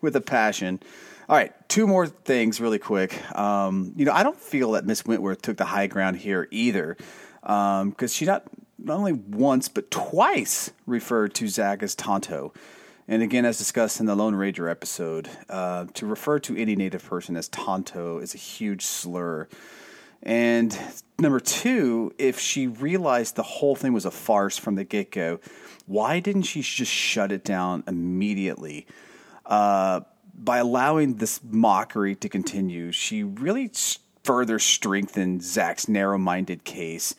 S6: with a passion. All right, two more things really quick. Um, you know, I don't feel that Miss Wentworth took the high ground here either, because um, she not not only once but twice referred to Zach as Tonto. And again, as discussed in the Lone Ranger episode, uh, to refer to any Native person as Tonto is a huge slur. And number two, if she realized the whole thing was a farce from the get go, why didn't she just shut it down immediately? Uh, by allowing this mockery to continue, she really further strengthened Zach's narrow minded case.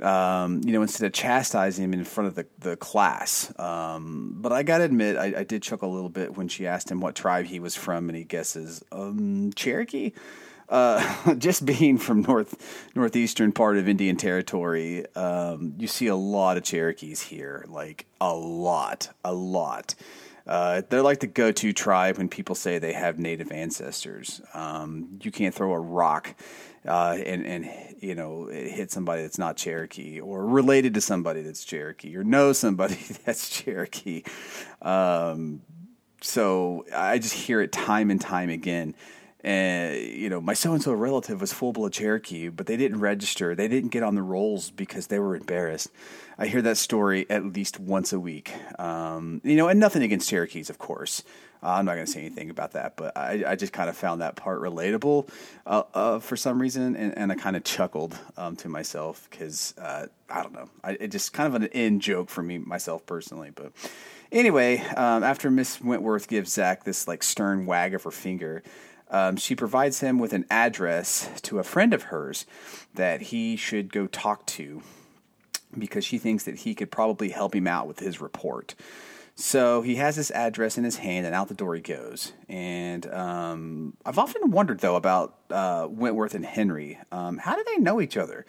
S6: Um, you know, instead of chastising him in front of the, the class. Um, but I gotta admit, I, I, did chuckle a little bit when she asked him what tribe he was from, and he guesses, um, Cherokee. Uh, just being from north northeastern part of Indian Territory, um, you see a lot of Cherokees here, like a lot, a lot. Uh, they're like the go-to tribe when people say they have native ancestors. Um, you can't throw a rock uh, and and you know hit somebody that's not Cherokee or related to somebody that's Cherokee or know somebody that's Cherokee. Um, so I just hear it time and time again. And you know, my so and so relative was full blood Cherokee, but they didn't register. They didn't get on the rolls because they were embarrassed. I hear that story at least once a week. Um, you know, and nothing against Cherokees, of course. Uh, I'm not going to say anything about that, but I, I just kind of found that part relatable uh, uh, for some reason, and, and I kind of chuckled um, to myself because uh, I don't know, I, it just kind of an in joke for me myself personally. But anyway, um, after Miss Wentworth gives Zach this like stern wag of her finger. Um, she provides him with an address to a friend of hers that he should go talk to because she thinks that he could probably help him out with his report. So he has this address in his hand, and out the door he goes. And um, I've often wondered, though, about uh, Wentworth and Henry. Um, how do they know each other?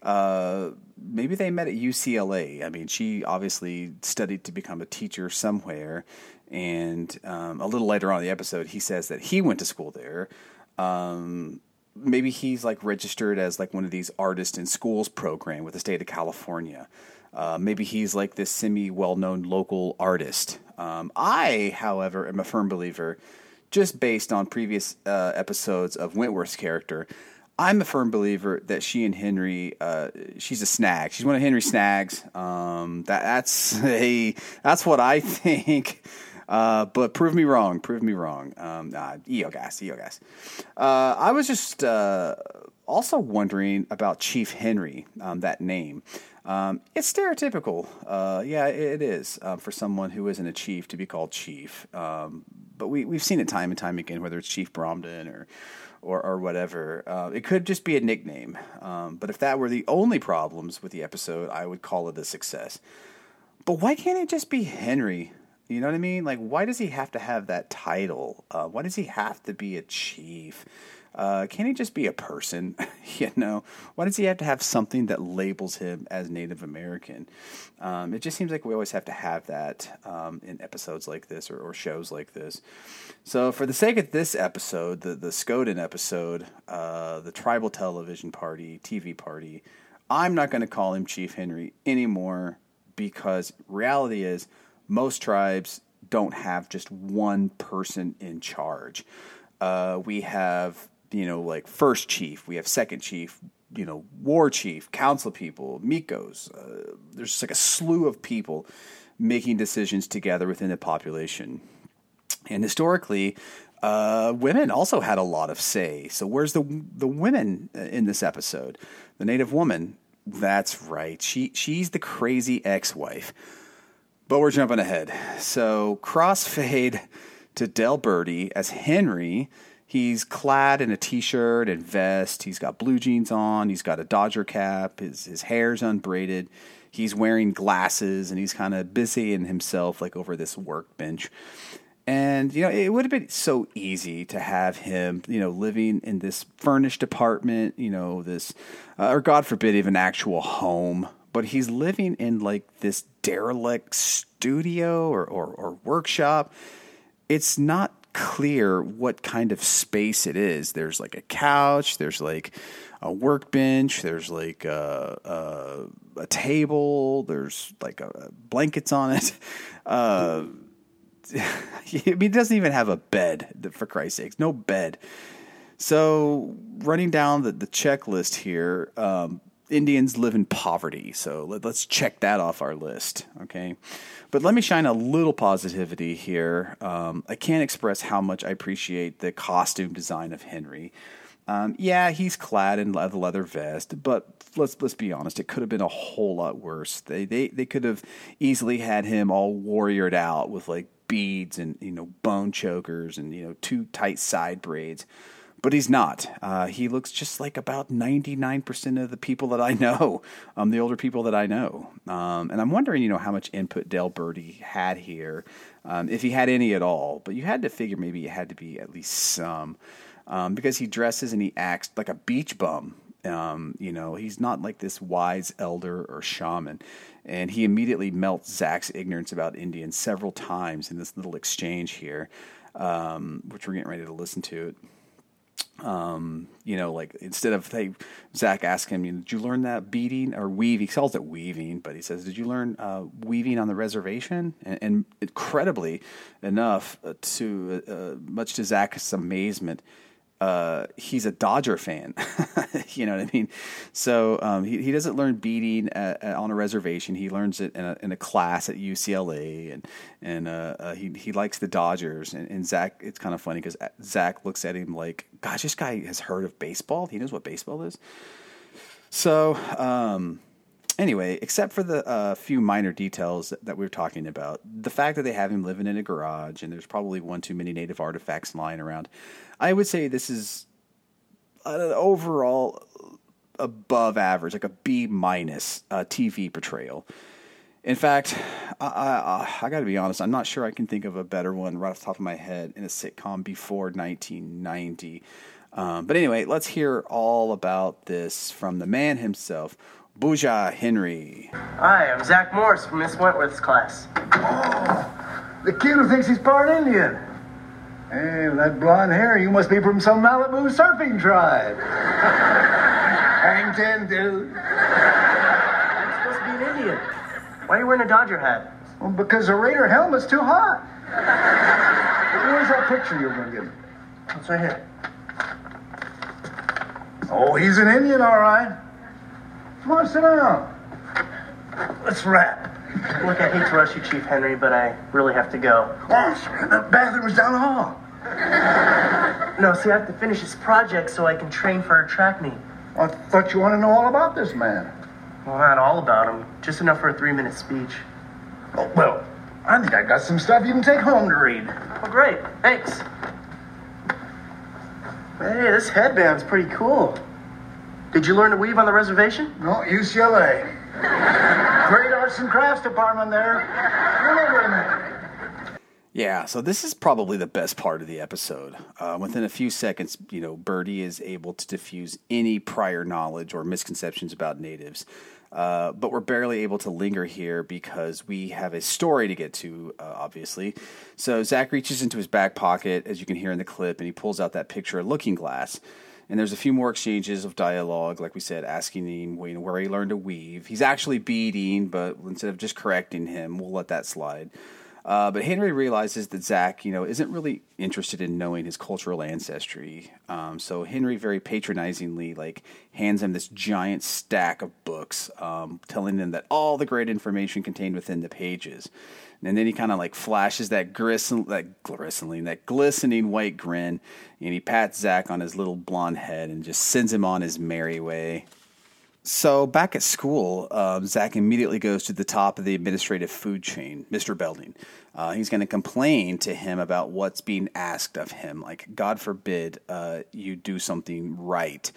S6: Uh, maybe they met at UCLA. I mean, she obviously studied to become a teacher somewhere. And um, a little later on in the episode, he says that he went to school there. Um, maybe he's like registered as like one of these artists in schools program with the state of California. Uh, maybe he's like this semi well known local artist. Um, I, however, am a firm believer, just based on previous uh, episodes of Wentworth's character, I'm a firm believer that she and Henry, uh, she's a snag. She's one of Henry's snags. Um, that, that's a, that's what I think. Uh, but prove me wrong. Prove me wrong. Um, uh, EO gas. EO gas. Uh, I was just uh, also wondering about Chief Henry. Um, that name. Um, it's stereotypical. Uh, yeah, it, is uh, for someone who isn't a chief to be called chief. Um, but we we've seen it time and time again, whether it's Chief Bromden or or, or whatever. Uh, it could just be a nickname. Um, but if that were the only problems with the episode, I would call it a success. But why can't it just be Henry? You know what I mean? Like, why does he have to have that title? Uh, why does he have to be a chief? Uh, can't he just be a person? you know, why does he have to have something that labels him as Native American? Um, it just seems like we always have to have that um, in episodes like this or, or, shows like this. So, for the sake of this episode, the the Skoden episode, uh, the tribal television party, TV party, I'm not going to call him Chief Henry anymore because reality is most tribes don't have just one person in charge. Uh, we have, you know, like first chief, we have second chief, you know, war chief, council people, Mikos. Uh, there's just like a slew of people making decisions together within the population. And historically, uh, women also had a lot of say. So where's the the women in this episode? The native woman. That's right. She she's the crazy ex-wife. But we're jumping ahead. So crossfade to Dehl Berti as Henry. He's clad in a t-shirt and vest. He's got blue jeans on. He's got a Dodger cap. His his hair's unbraided. He's wearing glasses and he's kind of busying himself like over this workbench. And you know, it would have been so easy to have him, you know, living in this furnished apartment, you know, this, uh, or God forbid, even actual home. But he's living in like this derelict studio or, or, or workshop. It's not clear what kind of space it is. There's like a couch. There's like a workbench. There's like a, a, a table. There's like a, blankets on it. Uh, I mean, it doesn't even have a bed, for Christ's sakes. No bed. So, running down the, the checklist here, um, Indians live in poverty. So, let, us check that off our list. Okay. But let me shine a little positivity here. Um, I can't express how much I appreciate the costume design of Henry. Um, yeah, he's clad in the leather vest, but let's let's be honest, it could have been a whole lot worse. They they they could have easily had him all warriored out with like beads and you know bone chokers and you know two tight side braids but he's not. Uh, he looks just like about 99% of the people that I know, um, the older people that I know. Um, and I'm wondering, you know, how much input Dehl Berti had here, um, if he had any at all. But you had to figure maybe it had to be at least some, um, because he dresses and he acts like a beach bum. Um, you know, he's not like this wise elder or shaman and he immediately melts Zach's ignorance about Indians several times in this little exchange here, um, which we're getting ready to listen to. Um, you know, like instead of hey, Zach asked him, "Did you learn that beating or weaving?" He calls it weaving, but he says, "Did you learn uh, weaving on the reservation?" And, and incredibly enough, uh, to uh, much to Zach's amazement, uh, he's a Dodger fan. you know what I mean? So um, he, he doesn't learn beating at, at, on a reservation. He learns it in a, in a class at UCLA, and and uh, uh, he he likes the Dodgers. And, and Zach, it's kind of funny because Zach looks at him like, "Gosh, this guy has heard of baseball. He knows what baseball is." So. Um, anyway, except for the uh, few minor details that, that we are talking about, the fact that they have him living in a garage and there's probably one too many native artifacts lying around, I would say this is an overall above average, like a B minus uh, TV portrayal. In fact, I, I, I got to be honest, I'm not sure I can think of a better one right off the top of my head in a sitcom before 1990. Um, but anyway, let's hear all about this from the man himself, Booja Henry.
S8: Hi, I'm Zach Morris from Miss Wentworth's class.
S11: Oh, the kid who thinks he's part Indian. Hey, with that blonde hair, you must be from some Malibu surfing tribe. Hang ten, dude.
S8: I'm supposed to be an Indian. Why are you wearing a Dodger hat?
S11: Well, because a Raider helmet's too hot. Where's that picture you're going to give me?
S8: It's right here.
S11: Oh, he's an Indian, all right. Come on, sit down. Let's wrap.
S8: Look, I hate to rush you, Chief Henry, but I really have to go.
S11: Oh, the bathroom's down the hall.
S8: No, see, I have to finish this project so I can train for a track meet.
S11: I thought you wanted to know all about this man.
S8: Well, not all about him, just enough for a three minute speech.
S11: Oh, well, I think I got some stuff you can take home to read.
S8: Oh, great. Thanks. Hey, this headband's pretty cool. Did you learn to weave on the reservation?
S11: No, UCLA. Great arts and crafts department there. Remember a.
S6: Yeah, so this is probably the best part of the episode. Uh, within a few seconds, you know, Berti is able to diffuse any prior knowledge or misconceptions about natives. Uh, but we're barely able to linger here because we have a story to get to, uh, obviously. So Zach reaches into his back pocket, as you can hear in the clip, and he pulls out that picture of Looking Glass. And there's a few more exchanges of dialogue, like we said, asking him where he learned to weave. He's actually beating, but instead of just correcting him, we'll let that slide. Uh, but Henry realizes that Zach, you know, isn't really interested in knowing his cultural ancestry. Um, so Henry very patronizingly like hands him this giant stack of books, um, telling him that all the great information contained within the pages. And then he kind of like flashes that glisten, that glistening, that glistening white grin, and he pats Zach on his little blonde head and just sends him on his merry way. So back at school, um, Zach immediately goes to the top of the administrative food chain, Mr. Belding. Uh, he's going to complain to him about what's being asked of him. Like, God forbid uh, you do something right.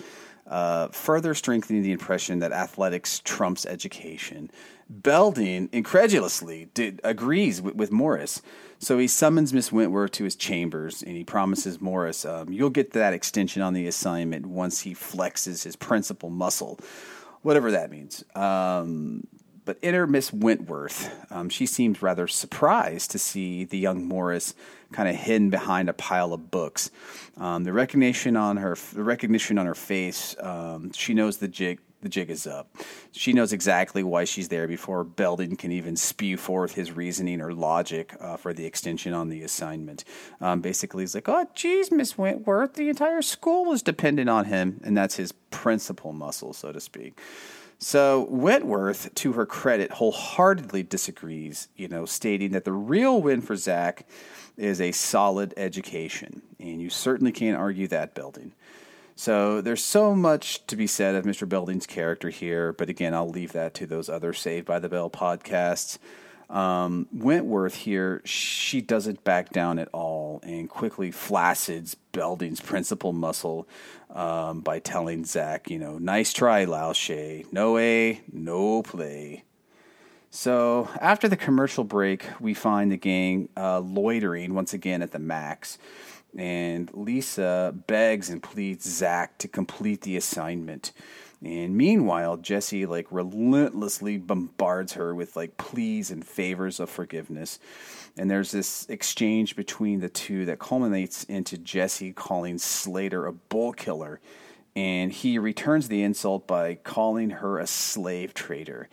S6: Uh, further strengthening the impression that athletics trumps education. Belding incredulously did, agrees with, with Morris. So he summons Miss Wentworth to his chambers and he promises Morris, um, you'll get that extension on the assignment once he flexes his principal muscle whatever that means. Um, but enter Miss Wentworth. Um, she seemed rather surprised to see the young Morris kind of hidden behind a pile of books. Um, the recognition on her, the recognition on her face, um, she knows the jig. The jig is up. She knows exactly why she's there before Belding can even spew forth his reasoning or logic uh, for the extension on the assignment. Um, basically, he's like, "Oh, geez, Miss Wentworth, the entire school was dependent on him, and that's his principal muscle, so to speak." So Wentworth, to her credit, wholeheartedly disagrees, you know, stating that the real win for Zach is a solid education. And you certainly can't argue that Belding. So there's so much to be said of Mr. Belding's character here, but again, I'll leave that to those other Saved by the Bell podcasts. Um, Wentworth here, she doesn't back down at all and quickly flaccid Belding's principal muscle um, by telling Zach, you know, nice try, Lausche. No A, no play. So after the commercial break, we find the gang uh, loitering once again at the max. And Lisa begs and pleads Zach to complete the assignment. And meanwhile, Jesse like relentlessly bombards her with like pleas and favors of forgiveness. And there's this exchange between the two that culminates into Jesse calling Slater a bull killer. And he returns the insult by calling her a slave trader.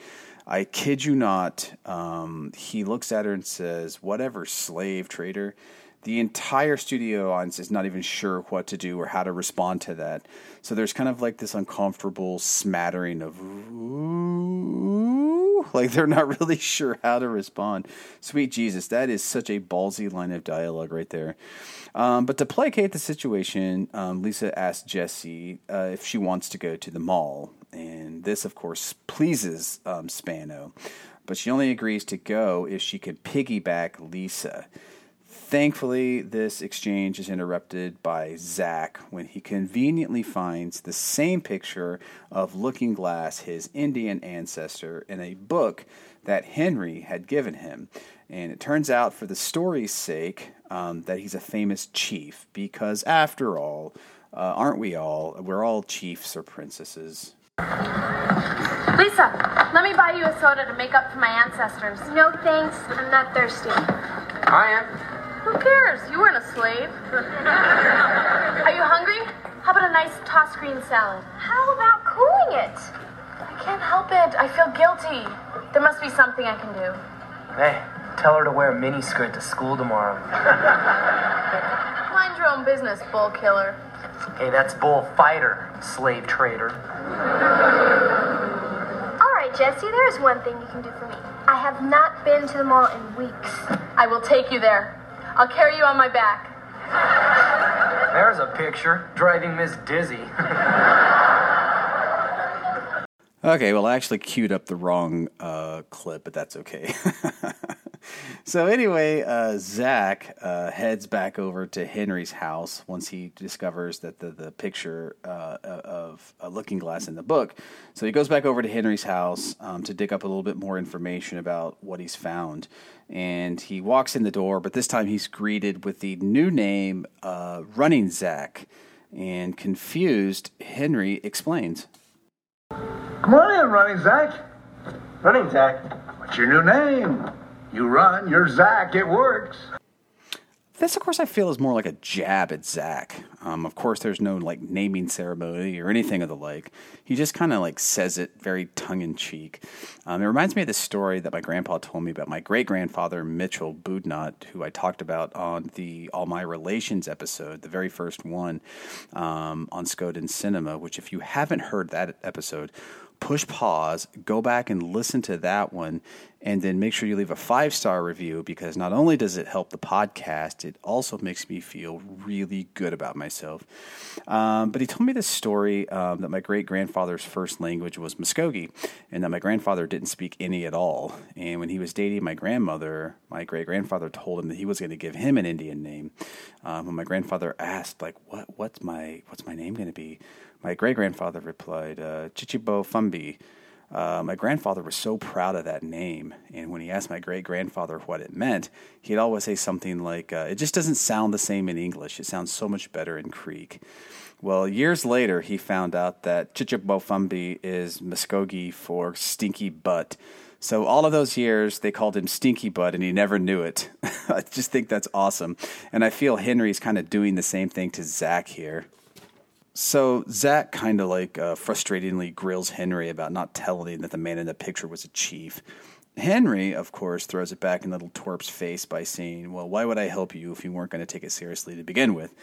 S6: I kid you not. Um, he looks at her and says, Whatever, slave trader the entire studio audience is not even sure what to do or how to respond to that. So there's kind of like this uncomfortable smattering of ooh, like they're not really sure how to respond. Sweet Jesus, that is such a ballsy line of dialogue right there. Um, but to placate the situation, um, Lisa asks Jesse uh, if she wants to go to the mall, and this, of course, pleases um, Spano. But she only agrees to go if she can piggyback Lisa. Thankfully, this exchange is interrupted by Zach when he conveniently finds the same picture of Looking Glass, his Indian ancestor, in a book that Henry had given him. And it turns out, for the story's sake, um, that he's a famous chief, because after all, uh, aren't we all? We're all chiefs or princesses.
S9: Lisa, let me buy you a soda to make up for my ancestors.
S2: No thanks, I'm not thirsty.
S8: I am.
S9: Who cares? You weren't a slave. Are you hungry? How about a nice tossed green salad?
S2: How about cooling it?
S9: I can't help it. I feel guilty. There must be something I can do.
S8: Hey, tell her to wear a mini skirt to school tomorrow.
S9: Mind your own business, bull killer.
S8: Hey, that's bull fighter, slave trader.
S2: All right, Jesse, there is one thing you can do for me. I have not been to the mall in weeks.
S9: I will take you there. I'll carry you on my back.
S8: There's a picture. Driving Miss Dizzy.
S6: Okay, well, I actually queued up the wrong uh, clip, but that's okay. so, anyway, uh, Zach uh, heads back over to Henry's house once he discovers that the, the picture uh, of a looking glass in the book. So, he goes back over to Henry's house um, to dig up a little bit more information about what he's found. And he walks in the door, but this time he's greeted with the new name, uh, Running Zach. And confused, Henry explains.
S11: Come on in, Running Zach.
S8: Running Zach.
S11: What's your new name? You run, you're Zach, it works.
S6: This, of course, I feel is more like a jab at Zach. Um, of course, there's no like naming ceremony or anything of the like. He just kind of like says it very tongue in cheek. Um, it reminds me of the story that my grandpa told me about my great grandfather Mitchell Budnot, who I talked about on the All My Relations episode, the very first one um, on Skoden Cinema. Which, if you haven't heard that episode, push pause, go back and listen to that one, and then make sure you leave a five star review because not only does it help the podcast, it also makes me feel really good about myself. Um, but he told me this story um, that my great grandfather's first language was Muskogee, and that my grandfather didn't speak any at all. And when he was dating my grandmother, my great grandfather told him that he was going to give him an Indian name. Um, when my grandfather asked, like, what, what's my, what's my name going to be? My great grandfather replied, uh, Chichibo Fumbi. Uh, my grandfather was so proud of that name, and when he asked my great grandfather what it meant, he'd always say something like, uh, It just doesn't sound the same in English. It sounds so much better in Creek. Well, years later, he found out that Chichibo Fumbi is Muskogee for stinky butt. So all of those years, they called him Stinky Butt, and he never knew it. I just think that's awesome. And I feel Henry's kind of doing the same thing to Zach here. So Zach kind of like uh, frustratingly grills Henry about not telling him that the man in the picture was a chief. Henry, of course, throws it back in little twerp's face by saying, "Well, why would I help you if you weren't going to take it seriously to begin with?"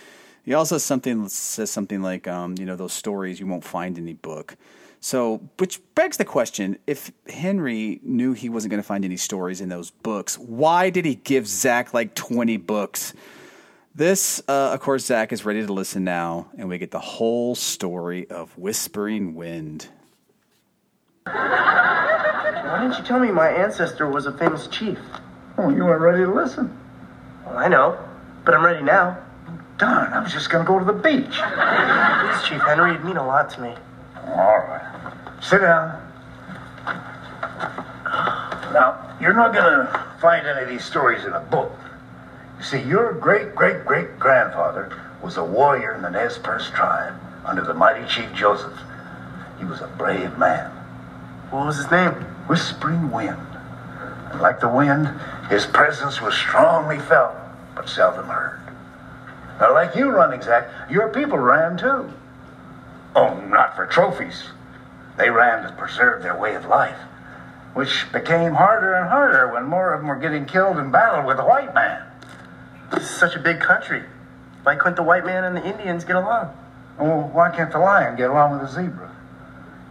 S6: He also something says something like, um, "You know, those stories you won't find in any book." So, which begs the question: If Henry knew he wasn't going to find any stories in those books, why did he give Zach like twenty books? This, uh, of course, Zach is ready to listen now, and we get the whole story of Whispering Wind.
S8: Why didn't you tell me my ancestor was a famous chief?
S11: Oh, you weren't ready to listen.
S8: Well, I know, but I'm ready now.
S11: Darn, I was just going to go to the beach.
S8: Please, Chief Henry, it'd mean a lot to me.
S11: All right. Sit down. Now, you're not going to find any of these stories in a book. You see, your great great great grandfather was a warrior in the Nez Perce tribe under the mighty Chief Joseph. He was a brave man.
S8: What was his name?
S11: Whispering Wind. And like the wind, his presence was strongly felt, but seldom heard. Now, like you, Running Zach, your people ran too. Oh, not for trophies. They ran to preserve their way of life, which became harder and harder when more of them were getting killed in battle with the white man.
S8: This is such a big country. Why couldn't the white man and the Indians get along?
S11: Well, why can't the lion get along with the zebra?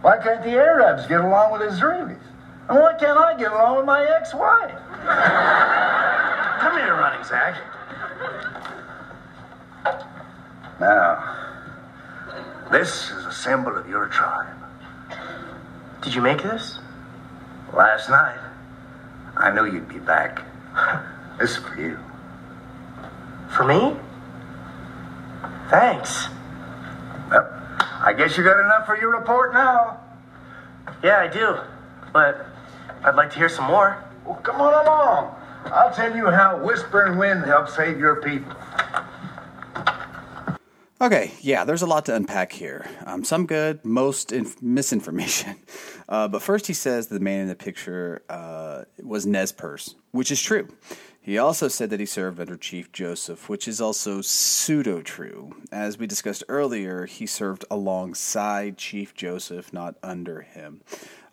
S11: Why can't the Arabs get along with the Israelis? And why can't I get along with my ex-wife? Come here, Running Zach. Now, this is a symbol of your tribe.
S8: Did you make this?
S11: Last night, I knew you'd be back. This is for you.
S8: For me? Thanks.
S11: Well, I guess you got enough for your report now.
S8: Yeah, I do. But I'd like to hear some more.
S11: Well, come on along. I'll tell you how Whispering Wind helped save your people.
S6: Okay, yeah, there's a lot to unpack here. Um, some good, most inf- misinformation. Uh, but first, he says the man in the picture uh, was Nez Perce, which is true. He also said that he served under Chief Joseph, which is also pseudo true. As we discussed earlier, he served alongside Chief Joseph, not under him.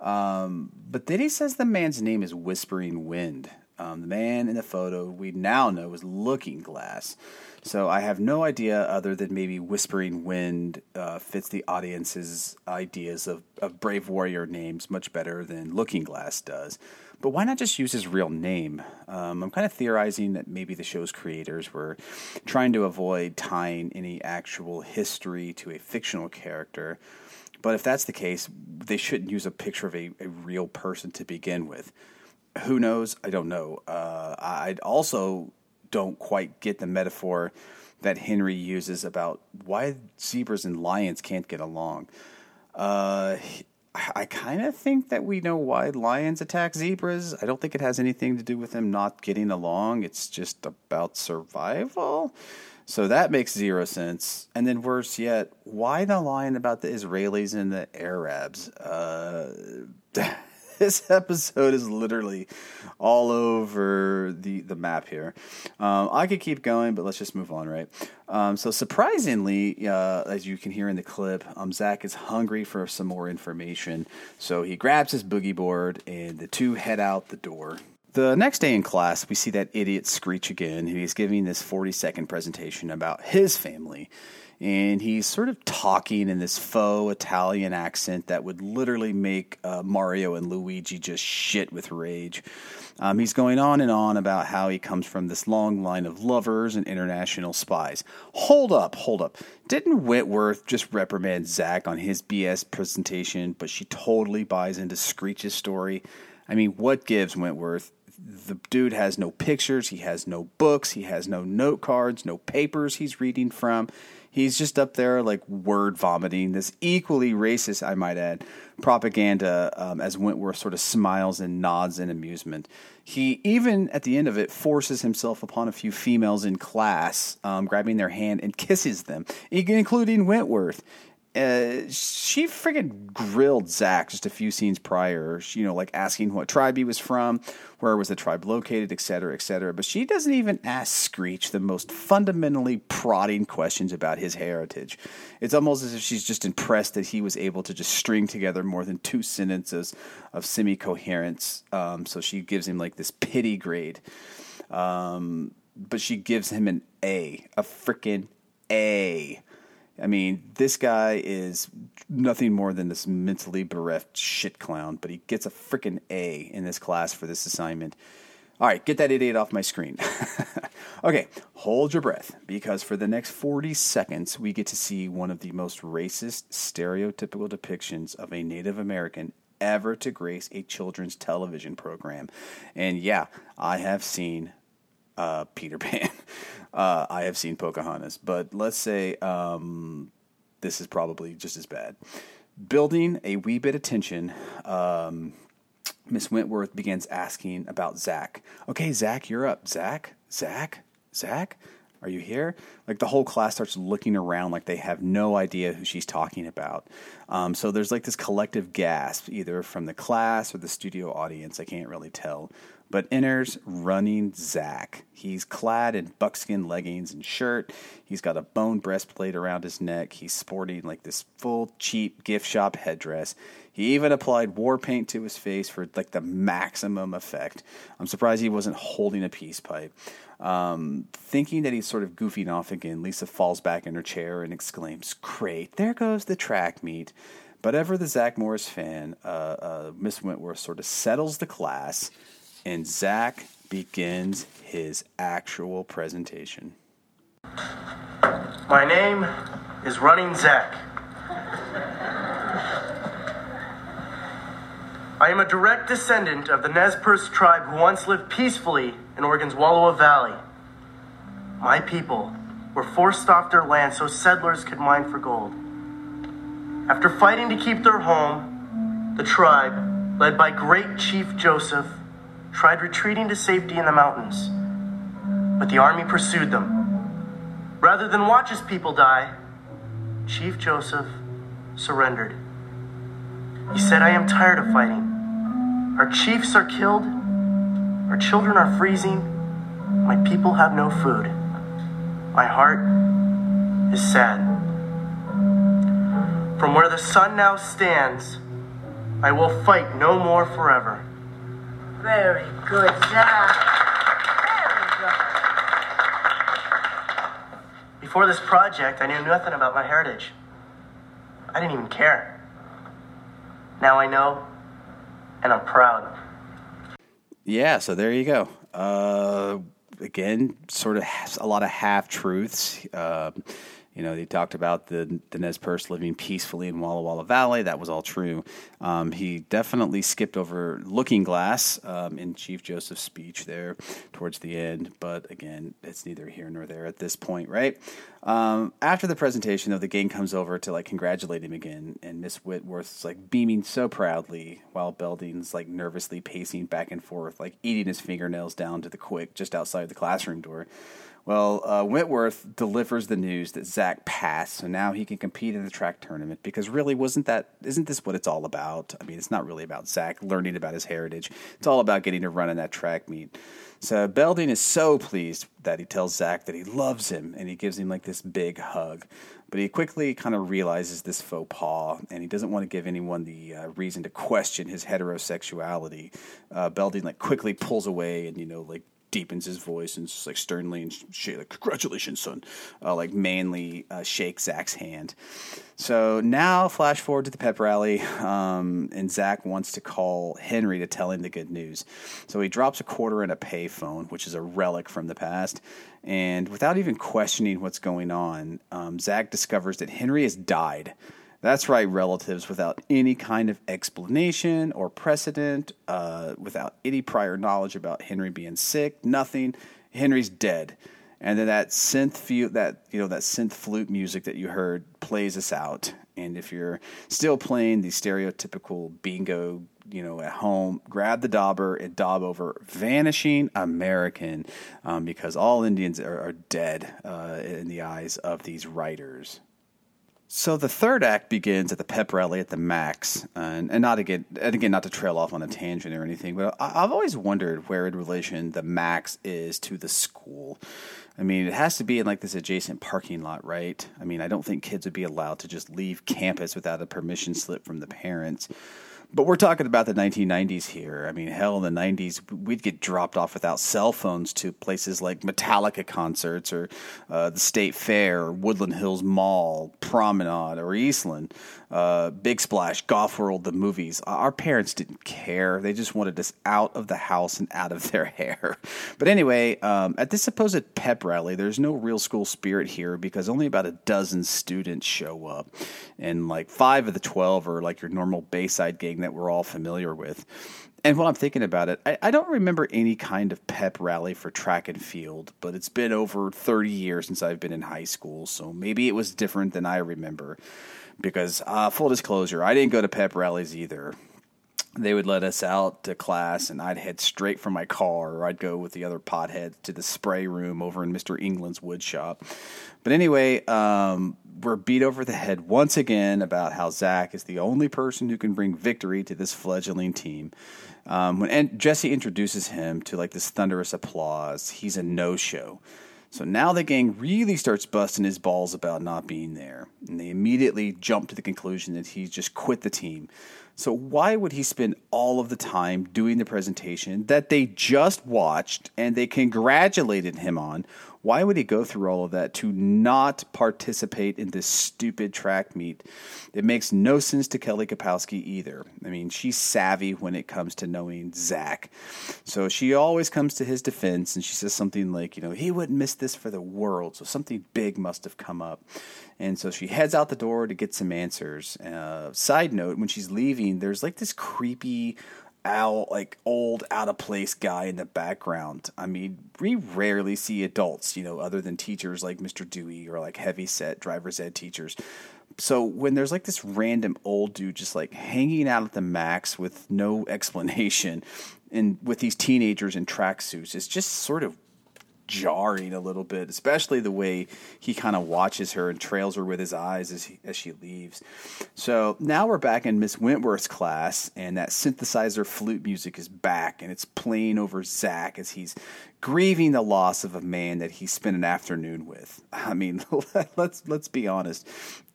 S6: Um, but then he says the man's name is Whispering Wind. Um, the man in the photo we now know is Looking Glass. So I have no idea other than maybe Whispering Wind uh, fits the audience's ideas of, of brave warrior names much better than Looking Glass does. But why not just use his real name? Um, I'm kind of theorizing that maybe the show's creators were trying to avoid tying any actual history to a fictional character. But if that's the case, they shouldn't use a picture of a, a real person to begin with. Who knows? I don't know. Uh, I also don't quite get the metaphor that Henry uses about why zebras and lions can't get along. Uh, I kind of think that we know why lions attack zebras. I don't think it has anything to do with them not getting along. It's just about survival. So that makes zero sense. And then worse yet, why the line about the Israelis and the Arabs? Uh, this episode is literally all over the, the map here. Um, I could keep going, but let's just move on, right? Um, so, surprisingly, uh, as you can hear in the clip, um, Zach is hungry for some more information. So, he grabs his boogie board and the two head out the door. The next day in class, we see that idiot Screech again. He's giving this 40 second presentation about his family and he's sort of talking in this faux Italian accent that would literally make uh, Mario and Luigi just shit with rage. Um, he's going on and on about how he comes from this long line of lovers and international spies. Hold up, hold up. Didn't Wentworth just reprimand Zach on his BS presentation, but she totally buys into Screech's story? I mean, what gives Wentworth? the dude has no pictures, he has no books, he has no note cards, no papers he's reading from. He's just up there like word vomiting this equally racist, I might add, propaganda um, as Wentworth sort of smiles and nods in amusement. He even at the end of it forces himself upon a few females in class, um, grabbing their hand and kisses them, including Wentworth. Uh, she friggin' grilled Zach just a few scenes prior, you know, like asking what tribe he was from, where was the tribe located, et cetera, et cetera. But she doesn't even ask Screech the most fundamentally prodding questions about his heritage. It's almost as if she's just impressed that he was able to just string together more than two sentences of semi coherence. Um, so she gives him like this pity grade. Um, but she gives him an A, a freaking A. I mean, this guy is nothing more than this mentally bereft shit clown, but he gets a freaking A in this class for this assignment. All right, get that idiot off my screen. okay, hold your breath because for the next 40 seconds, we get to see one of the most racist, stereotypical depictions of a Native American ever to grace a children's television program. And yeah, I have seen uh, Peter Pan. Uh, I have seen Pocahontas, but let's say um, this is probably just as bad. Building a wee bit of tension, um, Miss Wentworth begins asking about Zach. Okay, Zach, you're up. Zach, Zach, Zach, are you here? Like the whole class starts looking around like they have no idea who she's talking about. Um, so there's like this collective gasp, either from the class or the studio audience. I can't really tell but enters running Zach. He's clad in buckskin leggings and shirt. He's got a bone breastplate around his neck. He's sporting like this full cheap gift shop headdress. He even applied war paint to his face for like the maximum effect. I'm surprised he wasn't holding a peace pipe. Um, thinking that he's sort of goofing off again, Lisa falls back in her chair and exclaims, Great, there goes the track meet. But ever the Zach Morris fan, uh, uh, Miss Wentworth sort of settles the class and Zach begins his actual presentation.
S8: My name is Running Zach. I am a direct descendant of the Nez Perce tribe who once lived peacefully in Oregon's Wallowa Valley. My people were forced off their land so settlers could mine for gold. After fighting to keep their home, the tribe, led by great Chief Joseph, tried retreating to safety in the mountains, but the army pursued them. Rather than watch his people die, Chief Joseph surrendered. He said, I am tired of fighting. Our chiefs are killed, our children are freezing, my people have no food. My heart is sad. From where the sun now stands, I will fight no more forever.
S10: Very good, Zach.
S8: Before this project, I knew nothing about my heritage. I didn't even care. Now I know, and I'm proud.
S6: Yeah, so there you go. Uh, again, sort of a lot of half truths. Uh, you know, they talked about the, the Nez Perce living peacefully in Walla Walla Valley. That was all true. Um, he definitely skipped over Looking Glass um, in Chief Joseph's speech there towards the end. But again, it's neither here nor there at this point, right? Um, after the presentation, though, the gang comes over to like congratulate him again, and Miss Whitworth's like beaming so proudly, while Belding's like nervously pacing back and forth, like eating his fingernails down to the quick just outside the classroom door. Well, uh, Whitworth delivers the news that Zach passed, so now he can compete in the track tournament. Because really, wasn't that isn't this what it's all about? I mean, it's not really about Zach learning about his heritage. It's all about getting to run in that track meet. So Belding is so pleased that he tells Zach that he loves him, and he gives him like this big hug. But he quickly kind of realizes this faux pas, and he doesn't want to give anyone the uh, reason to question his heterosexuality. Uh, Belding like quickly pulls away, and you know like deepens his voice and just like sternly and sh- like congratulations son. Uh, like manly uh, shake zach's hand. So now flash forward to the pep rally um, and zach wants to call henry to tell him the good news. So he drops a quarter in a payphone which is a relic from the past and without even questioning what's going on um, zach discovers that henry has died that's right, relatives, without any kind of explanation or precedent, uh, without any prior knowledge about Henry being sick, nothing. Henry's dead, and then that synth fu- that you know that synth flute music that you heard plays us out. And if you're still playing the stereotypical bingo, you know, at home, grab the dauber and daub over "Vanishing American," um, because all Indians are, are dead uh, in the eyes of these writers. So the third act begins at the pep rally at the Max, uh, and, and not again, and again, not to trail off on a tangent or anything, but I, I've always wondered where in relation the Max is to the school. I mean, it has to be in like this adjacent parking lot, right? I mean, I don't think kids would be allowed to just leave campus without a permission slip from the parents. But we're talking about the 1990s here. I mean, hell, in the 90s, we'd get dropped off without cell phones to places like Metallica concerts or uh, the State Fair or Woodland Hills Mall, Promenade, or Eastland, uh, Big Splash, Golf World, the movies. Our parents didn't care. They just wanted us out of the house and out of their hair. But anyway, um, at this supposed pep rally, there's no real school spirit here because only about a dozen students show up. And like five of the 12 are like your normal Bayside gang that we're all familiar with. And while I'm thinking about it, I, I, don't remember any kind of pep rally for track and field, but it's been over 30 years since I've been in high school, so maybe it was different than I remember. Because, uh, full disclosure, I didn't go to pep rallies either. They would let us out to class, and I'd head straight from my car, or I'd go with the other potheads to the spray room over in Mr. England's wood shop. But anyway, um, we're beat over the head once again about how Zach is the only person who can bring victory to this fledgling team. Um, when Jesse introduces him to like this thunderous applause, he's a no-show. So now the gang really starts busting his balls about not being there, and they immediately jump to the conclusion that he's just quit the team. So why would he spend all of the time doing the presentation that they just watched and they congratulated him on? Why would he go through all of that to not participate in this stupid track meet? It makes no sense to Kelly Kapowski either. I mean, she's savvy when it comes to knowing Zach. So she always comes to his defense and she says something like, you know, he wouldn't miss this for the world. So something big must have come up. And so she heads out the door to get some answers. Uh, side note, when she's leaving, there's like this creepy out like old out of place guy in the background. I mean, we rarely see adults, you know, other than teachers like Mr. Dewey or like heavy set driver's ed teachers. So when there's like this random old dude just like hanging out at the max with no explanation and with these teenagers in tracksuits, it's just sort of jarring a little bit, especially the way he kind of watches her and trails her with his eyes as he, as she leaves. So now we're back in Miss Wentworth's class, and that synthesizer flute music is back, and it's playing over Zach as he's grieving the loss of a man that he spent an afternoon with. I mean, let's let's be honest.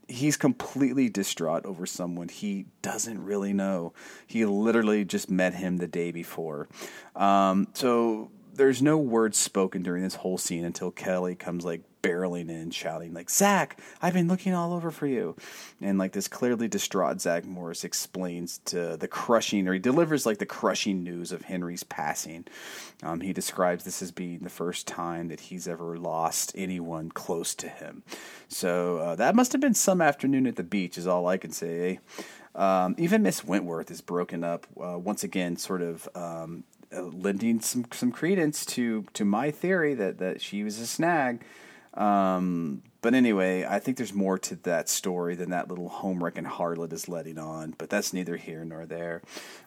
S6: He's completely distraught over someone he doesn't really know. He literally just met him the day before. Um, so there's no words spoken during this whole scene until Kelly comes like barreling in, shouting like Zach, I've been looking all over for you, and like this clearly distraught Zach Morris explains to the crushing, or he delivers like the crushing news of Henry's passing. Um, he describes this as being the first time that he's ever lost anyone close to him. So uh, that must have been some afternoon at the beach, is all I can say. Um, even Miss Wentworth is broken up uh, once again, sort of um, lending some some credence to to my theory that that she was a snag. Um, but anyway, I think there's more to that story than that little homewrecking harlot is letting on. But that's neither here nor there.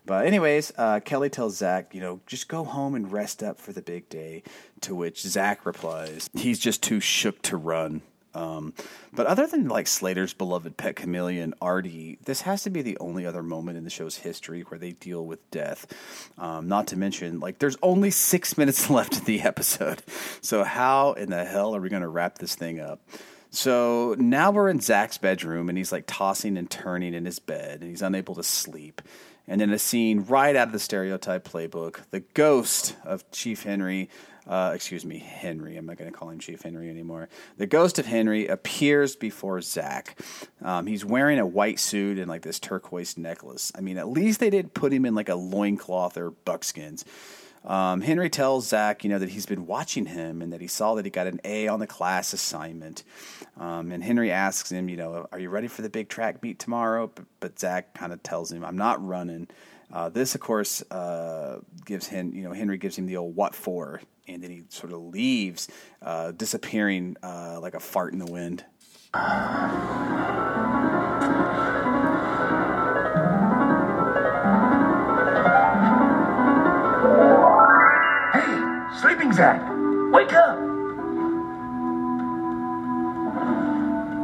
S6: But anyways, uh, Kelly tells Zach, you know, just go home and rest up for the big day. To which Zach replies, he's just too shook to run. Um, but other than like Slater's beloved pet chameleon, Artie, this has to be the only other moment in the show's history where they deal with death. Um, not to mention, like, there's only six minutes left in the episode. So, how in the hell are we going to wrap this thing up? So now we're in Zach's bedroom and he's like tossing and turning in his bed and he's unable to sleep. And in a scene right out of the stereotype playbook, the ghost of Chief Henry uh, excuse me, Henry. I'm not going to call him Chief Henry anymore. The ghost of Henry appears before Zach. Um, he's wearing a white suit and like this turquoise necklace. I mean, at least they didn't put him in like a loincloth or buckskins. Um, Henry tells Zach, you know, that he's been watching him and that he saw that he got an A on the class assignment. Um, and Henry asks him, you know, are you ready for the big track meet tomorrow? But, but Zach kind of tells him, I'm not running. Uh, this, of course, uh, gives him, you know, Henry gives him the old "what for," and then he sort of leaves, uh, disappearing uh, like a fart in the wind.
S11: Hey, sleeping Zach, wake up!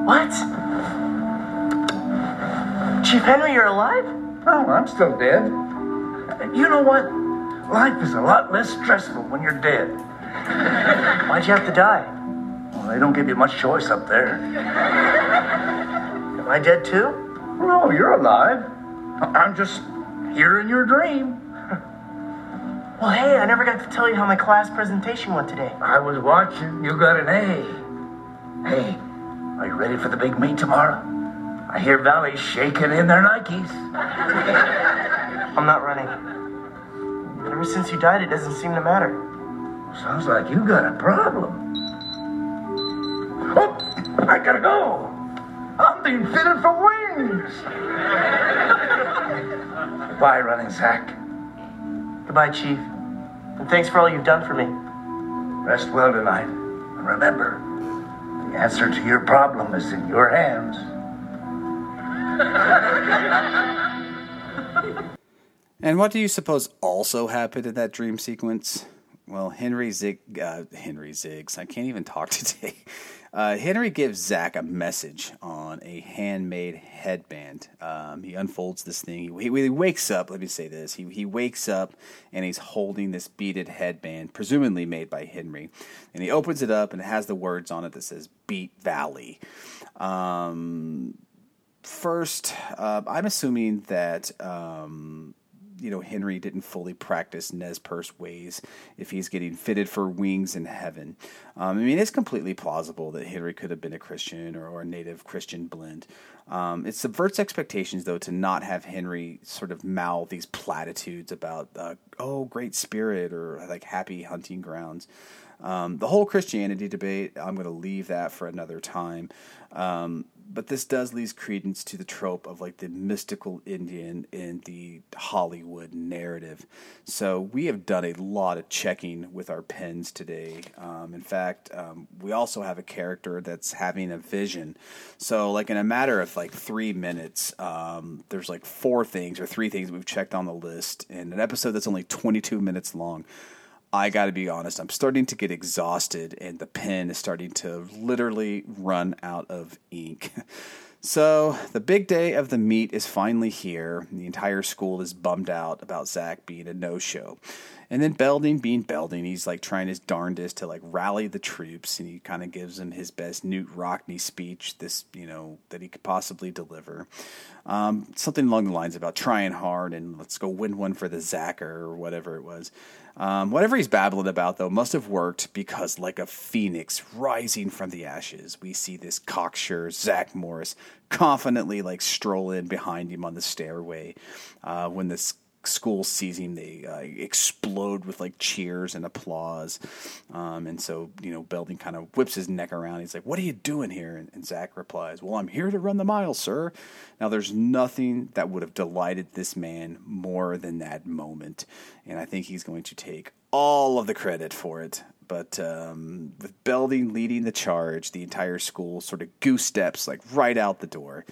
S8: What? Chief Henry, you're alive?
S11: Oh, I'm still dead. You know what? Life is a lot less stressful when you're dead.
S8: Why'd you have to die?
S11: Well, they don't give you much choice up there.
S8: Am I dead too?
S11: No, you're alive. I'm just here in your dream.
S8: Well, hey, I never got to tell you how my class presentation went today.
S11: I was watching. You got an A. Hey, are you ready for the big meet tomorrow? I hear Valley's shaking in their Nikes.
S8: I'm not running. Ever since you died, it doesn't seem to matter.
S11: Sounds like you got a problem. Oh, I gotta go. I'm being fitted for wings. Bye, running Zach.
S8: Goodbye, Chief. And thanks for all you've done for me.
S11: Rest well tonight. And remember, the answer to your problem is in your hands.
S6: And what do you suppose also happened in that dream sequence? Well, Henry Zig, uh, Henry Ziggs, I can't even talk today. Uh, Henry gives Zach a message on a handmade headband. Um, he unfolds this thing. He, he, wakes up. Let me say this. He he wakes up and he's holding this beaded headband, presumably made by Henry. And he opens it up and it has the words on it that says "Beat Valley." Um, first, uh, I'm assuming that um, you know Henry didn't fully practice Nez Perce ways if he's getting fitted for wings in heaven. Um, I mean, it's completely plausible that Henry could have been a Christian or, or a native Christian blend. Um, it subverts expectations, though, to not have Henry sort of mouth these platitudes about, uh, oh, great spirit or like happy hunting grounds. Um, the whole Christianity debate, I'm going to leave that for another time. Um, but this does leave credence to the trope of like the mystical Indian in the Hollywood narrative. So we have done a lot of checking with our pens today. Um, in fact, um, we also have a character that's having a vision. So like in a matter of like three minutes, um, there's like four things or three things we've checked on the list in an episode that's only 22 minutes long. I got to be honest, I'm starting to get exhausted, and the pen is starting to literally run out of ink. So, the big day of the meet is finally here. The entire school is bummed out about Zach being a no show. And then Belding being Belding, he's like trying his darndest to like rally the troops, and he kind of gives them his best Knute Rockne speech, this you know that he could possibly deliver. Um, something along the lines about trying hard and let's go win one for the Zacker or whatever it was. Um, whatever he's babbling about, though, must have worked because, like a phoenix rising from the ashes, we see this cocksure Zach Morris confidently like stroll in behind him on the stairway. Uh, when this school sees him, they uh, explode with like cheers and applause. Um, and so, you know, Belding kind of whips his neck around. He's like, What are you doing here? And, and Zach replies, Well, I'm here to run the mile, sir. Now, there's nothing that would have delighted this man more than that moment. And I think he's going to take all of the credit for it. But um, with Belding leading the charge, the entire school sort of goose steps like right out the door.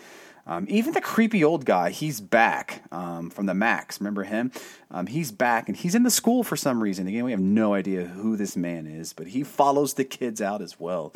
S6: Um, even the creepy old guy, he's back um, from the Max. Remember him? Um, he's back and he's in the school for some reason. Again, we have no idea who this man is, but he follows the kids out as well.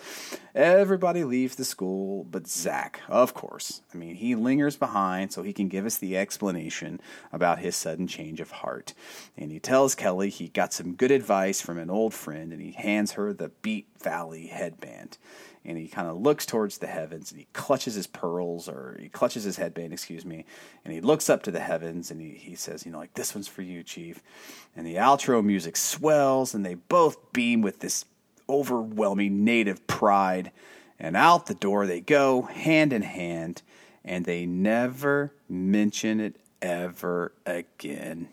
S6: Everybody leaves the school but Zach, of course. I mean, he lingers behind so he can give us the explanation about his sudden change of heart. And he tells Kelly he got some good advice from an old friend and he hands her the Beat Valley headband and he kind of looks towards the heavens and he clutches his pearls or he clutches his headband, excuse me, and he looks up to the heavens and he, he says, you know, like, this one's for you, Chief. And the outro music swells and they both beam with this overwhelming native pride. And out the door they go, hand in hand, and they never mention it ever again.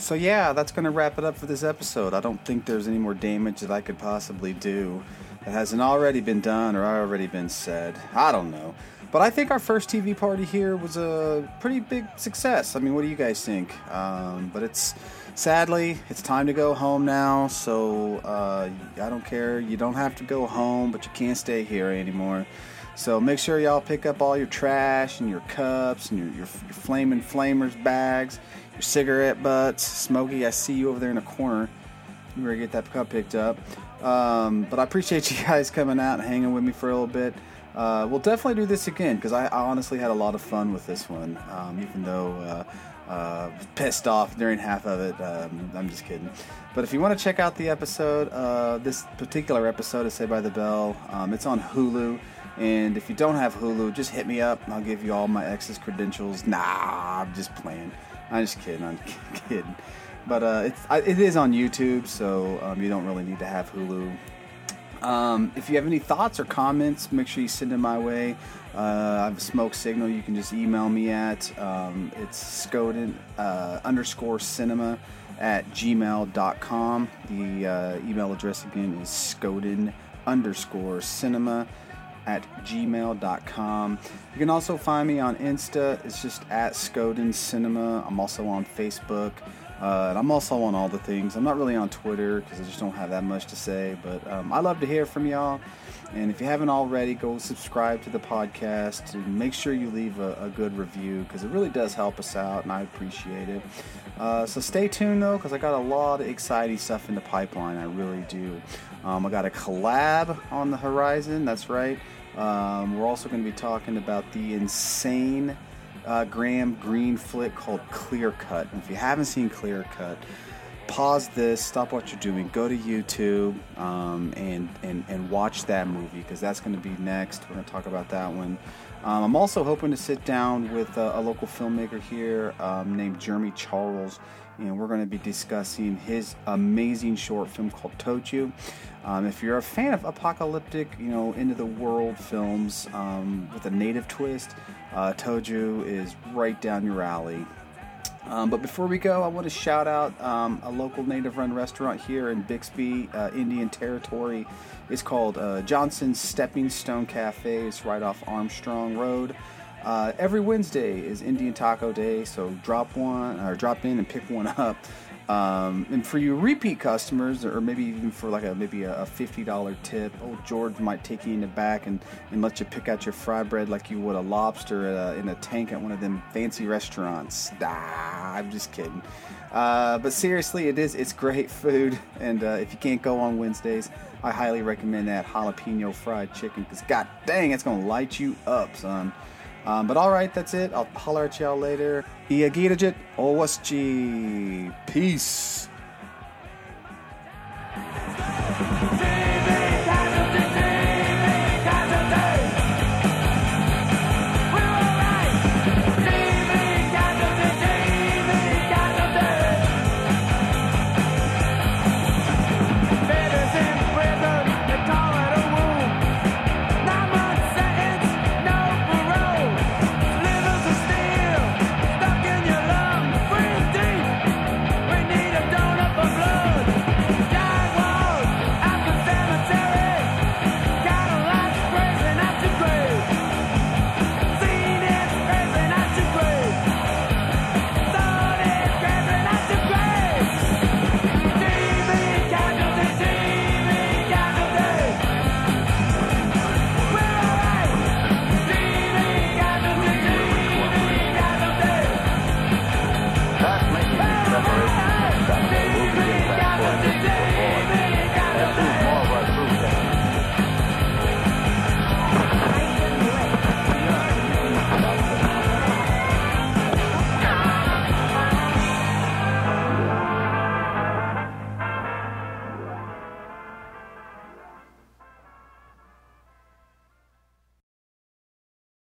S6: So, yeah, that's going to wrap it up for this episode. I don't think there's any more damage that I could possibly do that hasn't already been done or already been said. I don't know. But I think our first TV party here was a pretty big success. I mean, what do you guys think? Um, but it's sadly, it's time to go home now. So uh, I don't care. You don't have to go home, but you can't stay here anymore. So make sure y'all pick up all your trash and your cups and your, your, your flaming flamers bags your cigarette butts. Smokey, I see you over there in the corner. You better get that cup picked up. Um, but I appreciate you guys coming out and hanging with me for a little bit. Uh, we'll definitely do this again because I, I, honestly had a lot of fun with this one, um, even though uh, uh, pissed off during half of it. Um, I'm just kidding. But if you want to check out the episode, uh, this particular episode of Saved by the Bell, um, it's on Hulu. And if you don't have Hulu, just hit me up I'll give you all my ex's credentials. Nah, I'm just playing. I'm just kidding. I'm kidding. But uh, it's it is on YouTube, so um, you don't really need to have Hulu. Um, if you have any thoughts or comments, make sure you send them my way. Uh, I have a smoke signal. You can just email me at um, it's Skoden uh, underscore cinema at gmail.com. The uh, email address again is Skoden underscore cinema at gmail.com. You can also find me on Insta. It's just at Skoden Cinema. I'm also on Facebook. Uh, and I'm also on all the things. I'm not really on Twitter because I just don't have that much to say. But um, I love to hear from y'all. And if you haven't already, go subscribe to the podcast and make sure you leave a, a good review because it really does help us out and I appreciate it. Uh, so stay tuned though because I got a lot of exciting stuff in the pipeline. I really do. Um, I got a collab on the horizon. That's right. Um, we're also going to be talking about the insane uh, Graham Greene flick called Clear Cut. And if you haven't seen Clear Cut, pause this, stop what you're doing, go to YouTube, um, and, and and watch that movie because that's going to be next. We're going to talk about that one. Um, I'm also hoping to sit down with a, a local filmmaker here um, named Jeremy Charles, and we're going to be discussing his amazing short film called Toju. Um, if you're a fan of apocalyptic, you know, into the world films um, with a native twist, uh, Toju is right down your alley. Um, but before we go, I want to shout out um, a local native run restaurant here in Bixby, uh, Indian Territory. It's called uh, Johnson's Stepping Stone Cafe. It's right off Armstrong Road. Uh, every Wednesday is Indian Taco Day, so drop one or drop in and pick one up. Um, and for you repeat customers, or maybe even for like a maybe a, fifty dollar tip, old George might take you in the back and, and let you pick out your fry bread like you would a lobster a, in a tank at one of them fancy restaurants. Ah, I'm just kidding. Uh, but seriously, it is it's great food, and uh, if you can't go on Wednesdays, I highly recommend that jalapeno fried chicken because god dang, it's gonna light you up, son. Um, but alright, that's it. I'll holler at y'all later. Iagirajit Owasji. Peace.